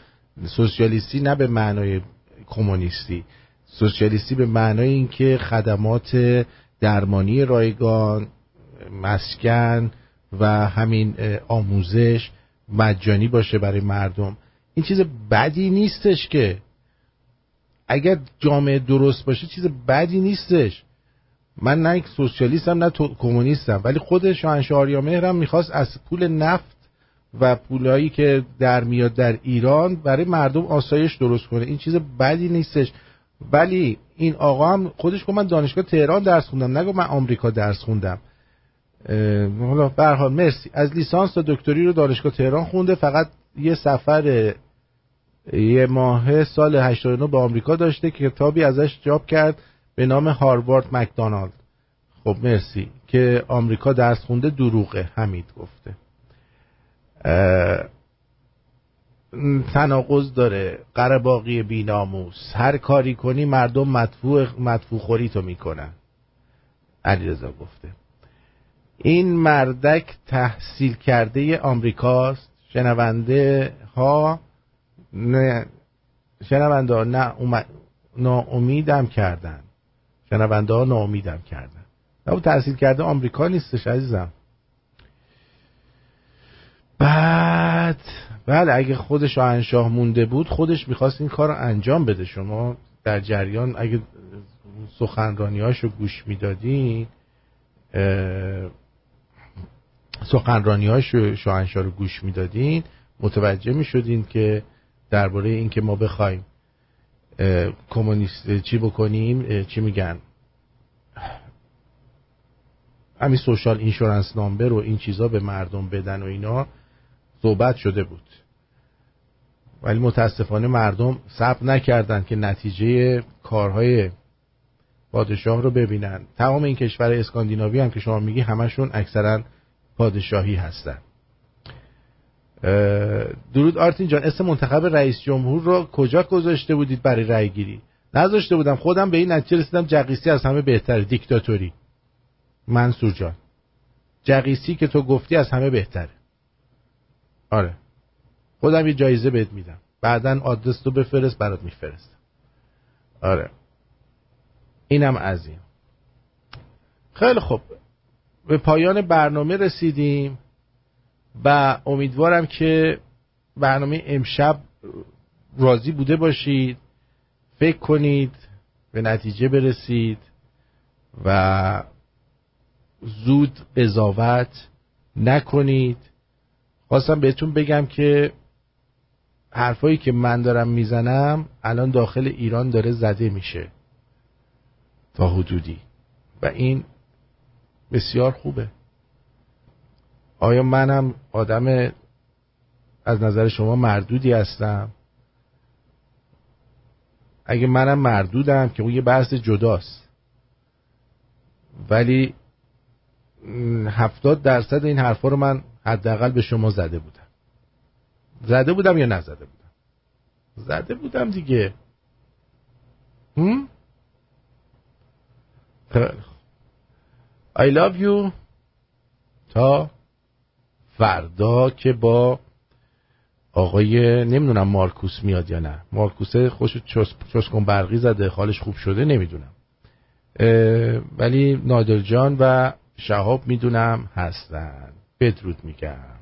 سوسیالیستی نه به معنای کمونیستی. سوسیالیستی به معنای اینکه خدمات درمانی رایگان مسکن و همین آموزش مجانی باشه برای مردم. این چیز بدی نیستش که. اگر جامعه درست باشه چیز بدی نیستش. من نه سوسیالیستم نه کمونیستم. ولی خود شاهنشاه آریا مهرم می‌خواست از پول نفت و پولایی که در میاد در ایران برای مردم آسایش درست کنه. این چیز بدی نیستش. ولی این آقا هم خودش گفت من دانشگاه تهران درس خوندم. نگو من آمریکا درس خوندم. حالا به مرسی. از لیسانس تا دکتری رو دانشگاه تهران خونده. فقط یه سفر یه ماه سال 89 به آمریکا داشته که کتابی ازش جاب کرد به نام هاروارد مکدونالد خب مرسی که آمریکا درس خونده دروغه حمید گفته. تناقض داره. قرباقی بیناموس. هر کاری کنی مردم مدفوع مدفوع خوری تو می‌کنن. علیرضا گفته. این مردک تحصیل کرده آمریکاست. شنونده ها نه شنونده ها نه ناامیدم کردن. شنونده ها ناامیدم کردن. نه تحصیل کرده آمریکا نیستش عزیزم. بعد بله اگه خودش شاهنشاه مونده بود خودش می‌خواست این کار رو انجام بده. شما در جریان اگه سخنرانی رو گوش می‌دادین سخنرانی هاش شاهنشاه رو گوش می‌دادین متوجه می‌شدین که درباره اینکه ما بخوایم کمونیست چی بکنیم چی میگن؟ همین سوشال اینشورنس نامبر و این چیزا به مردم بدن و اینا. صحبت شده بود. ولی متاسفانه مردم صبر نکردند که نتیجه کارهای پادشاه رو ببینن. تمام این کشور اسکاندیناوی هم که شما میگی همشون اکثرا پادشاهی هستن. درود آرتین جان اسم منتخب رئیس جمهور رو کجا گذاشته بودید برای رأی گیری؟ نذاشته بودم خودم به این نتیجه رسیدم جقیسی از همه بهتره دیکتاتوری. منصور جان جقیسی که تو گفتی از همه بهتره. آره. خودم یه جایزه بهت میدم. بعدا آدرس تو بفرست برات میفرست آره. اینم از این. خیلی خوب. به پایان برنامه رسیدیم و امیدوارم که برنامه امشب راضی بوده باشید. فکر کنید به نتیجه برسید و زود قضاوت نکنید. خواستم بهتون بگم که حرفایی که من دارم می‌زنم الان داخل ایران داره زده میشه تا حدودی. و این بسیار خوبه. آیا منم آدم از نظر شما مردودی هستم؟ اگه منم مردودم که اون یه بحث جداست. ولی هفتاد درصد این حرفا رو من حداقل به شما زده بودم. زده بودم یا نزده بودم؟ زده بودم دیگه. هم؟ I love you. تا فردا که با آقای نمی‌دونم مارکوس میاد یا نه. مارکوس خوش چسکن برقی زده خالش خوب شده نمی‌دونم. ولی نادر جان و شهاب می‌دونم هستن. بدرود میگم.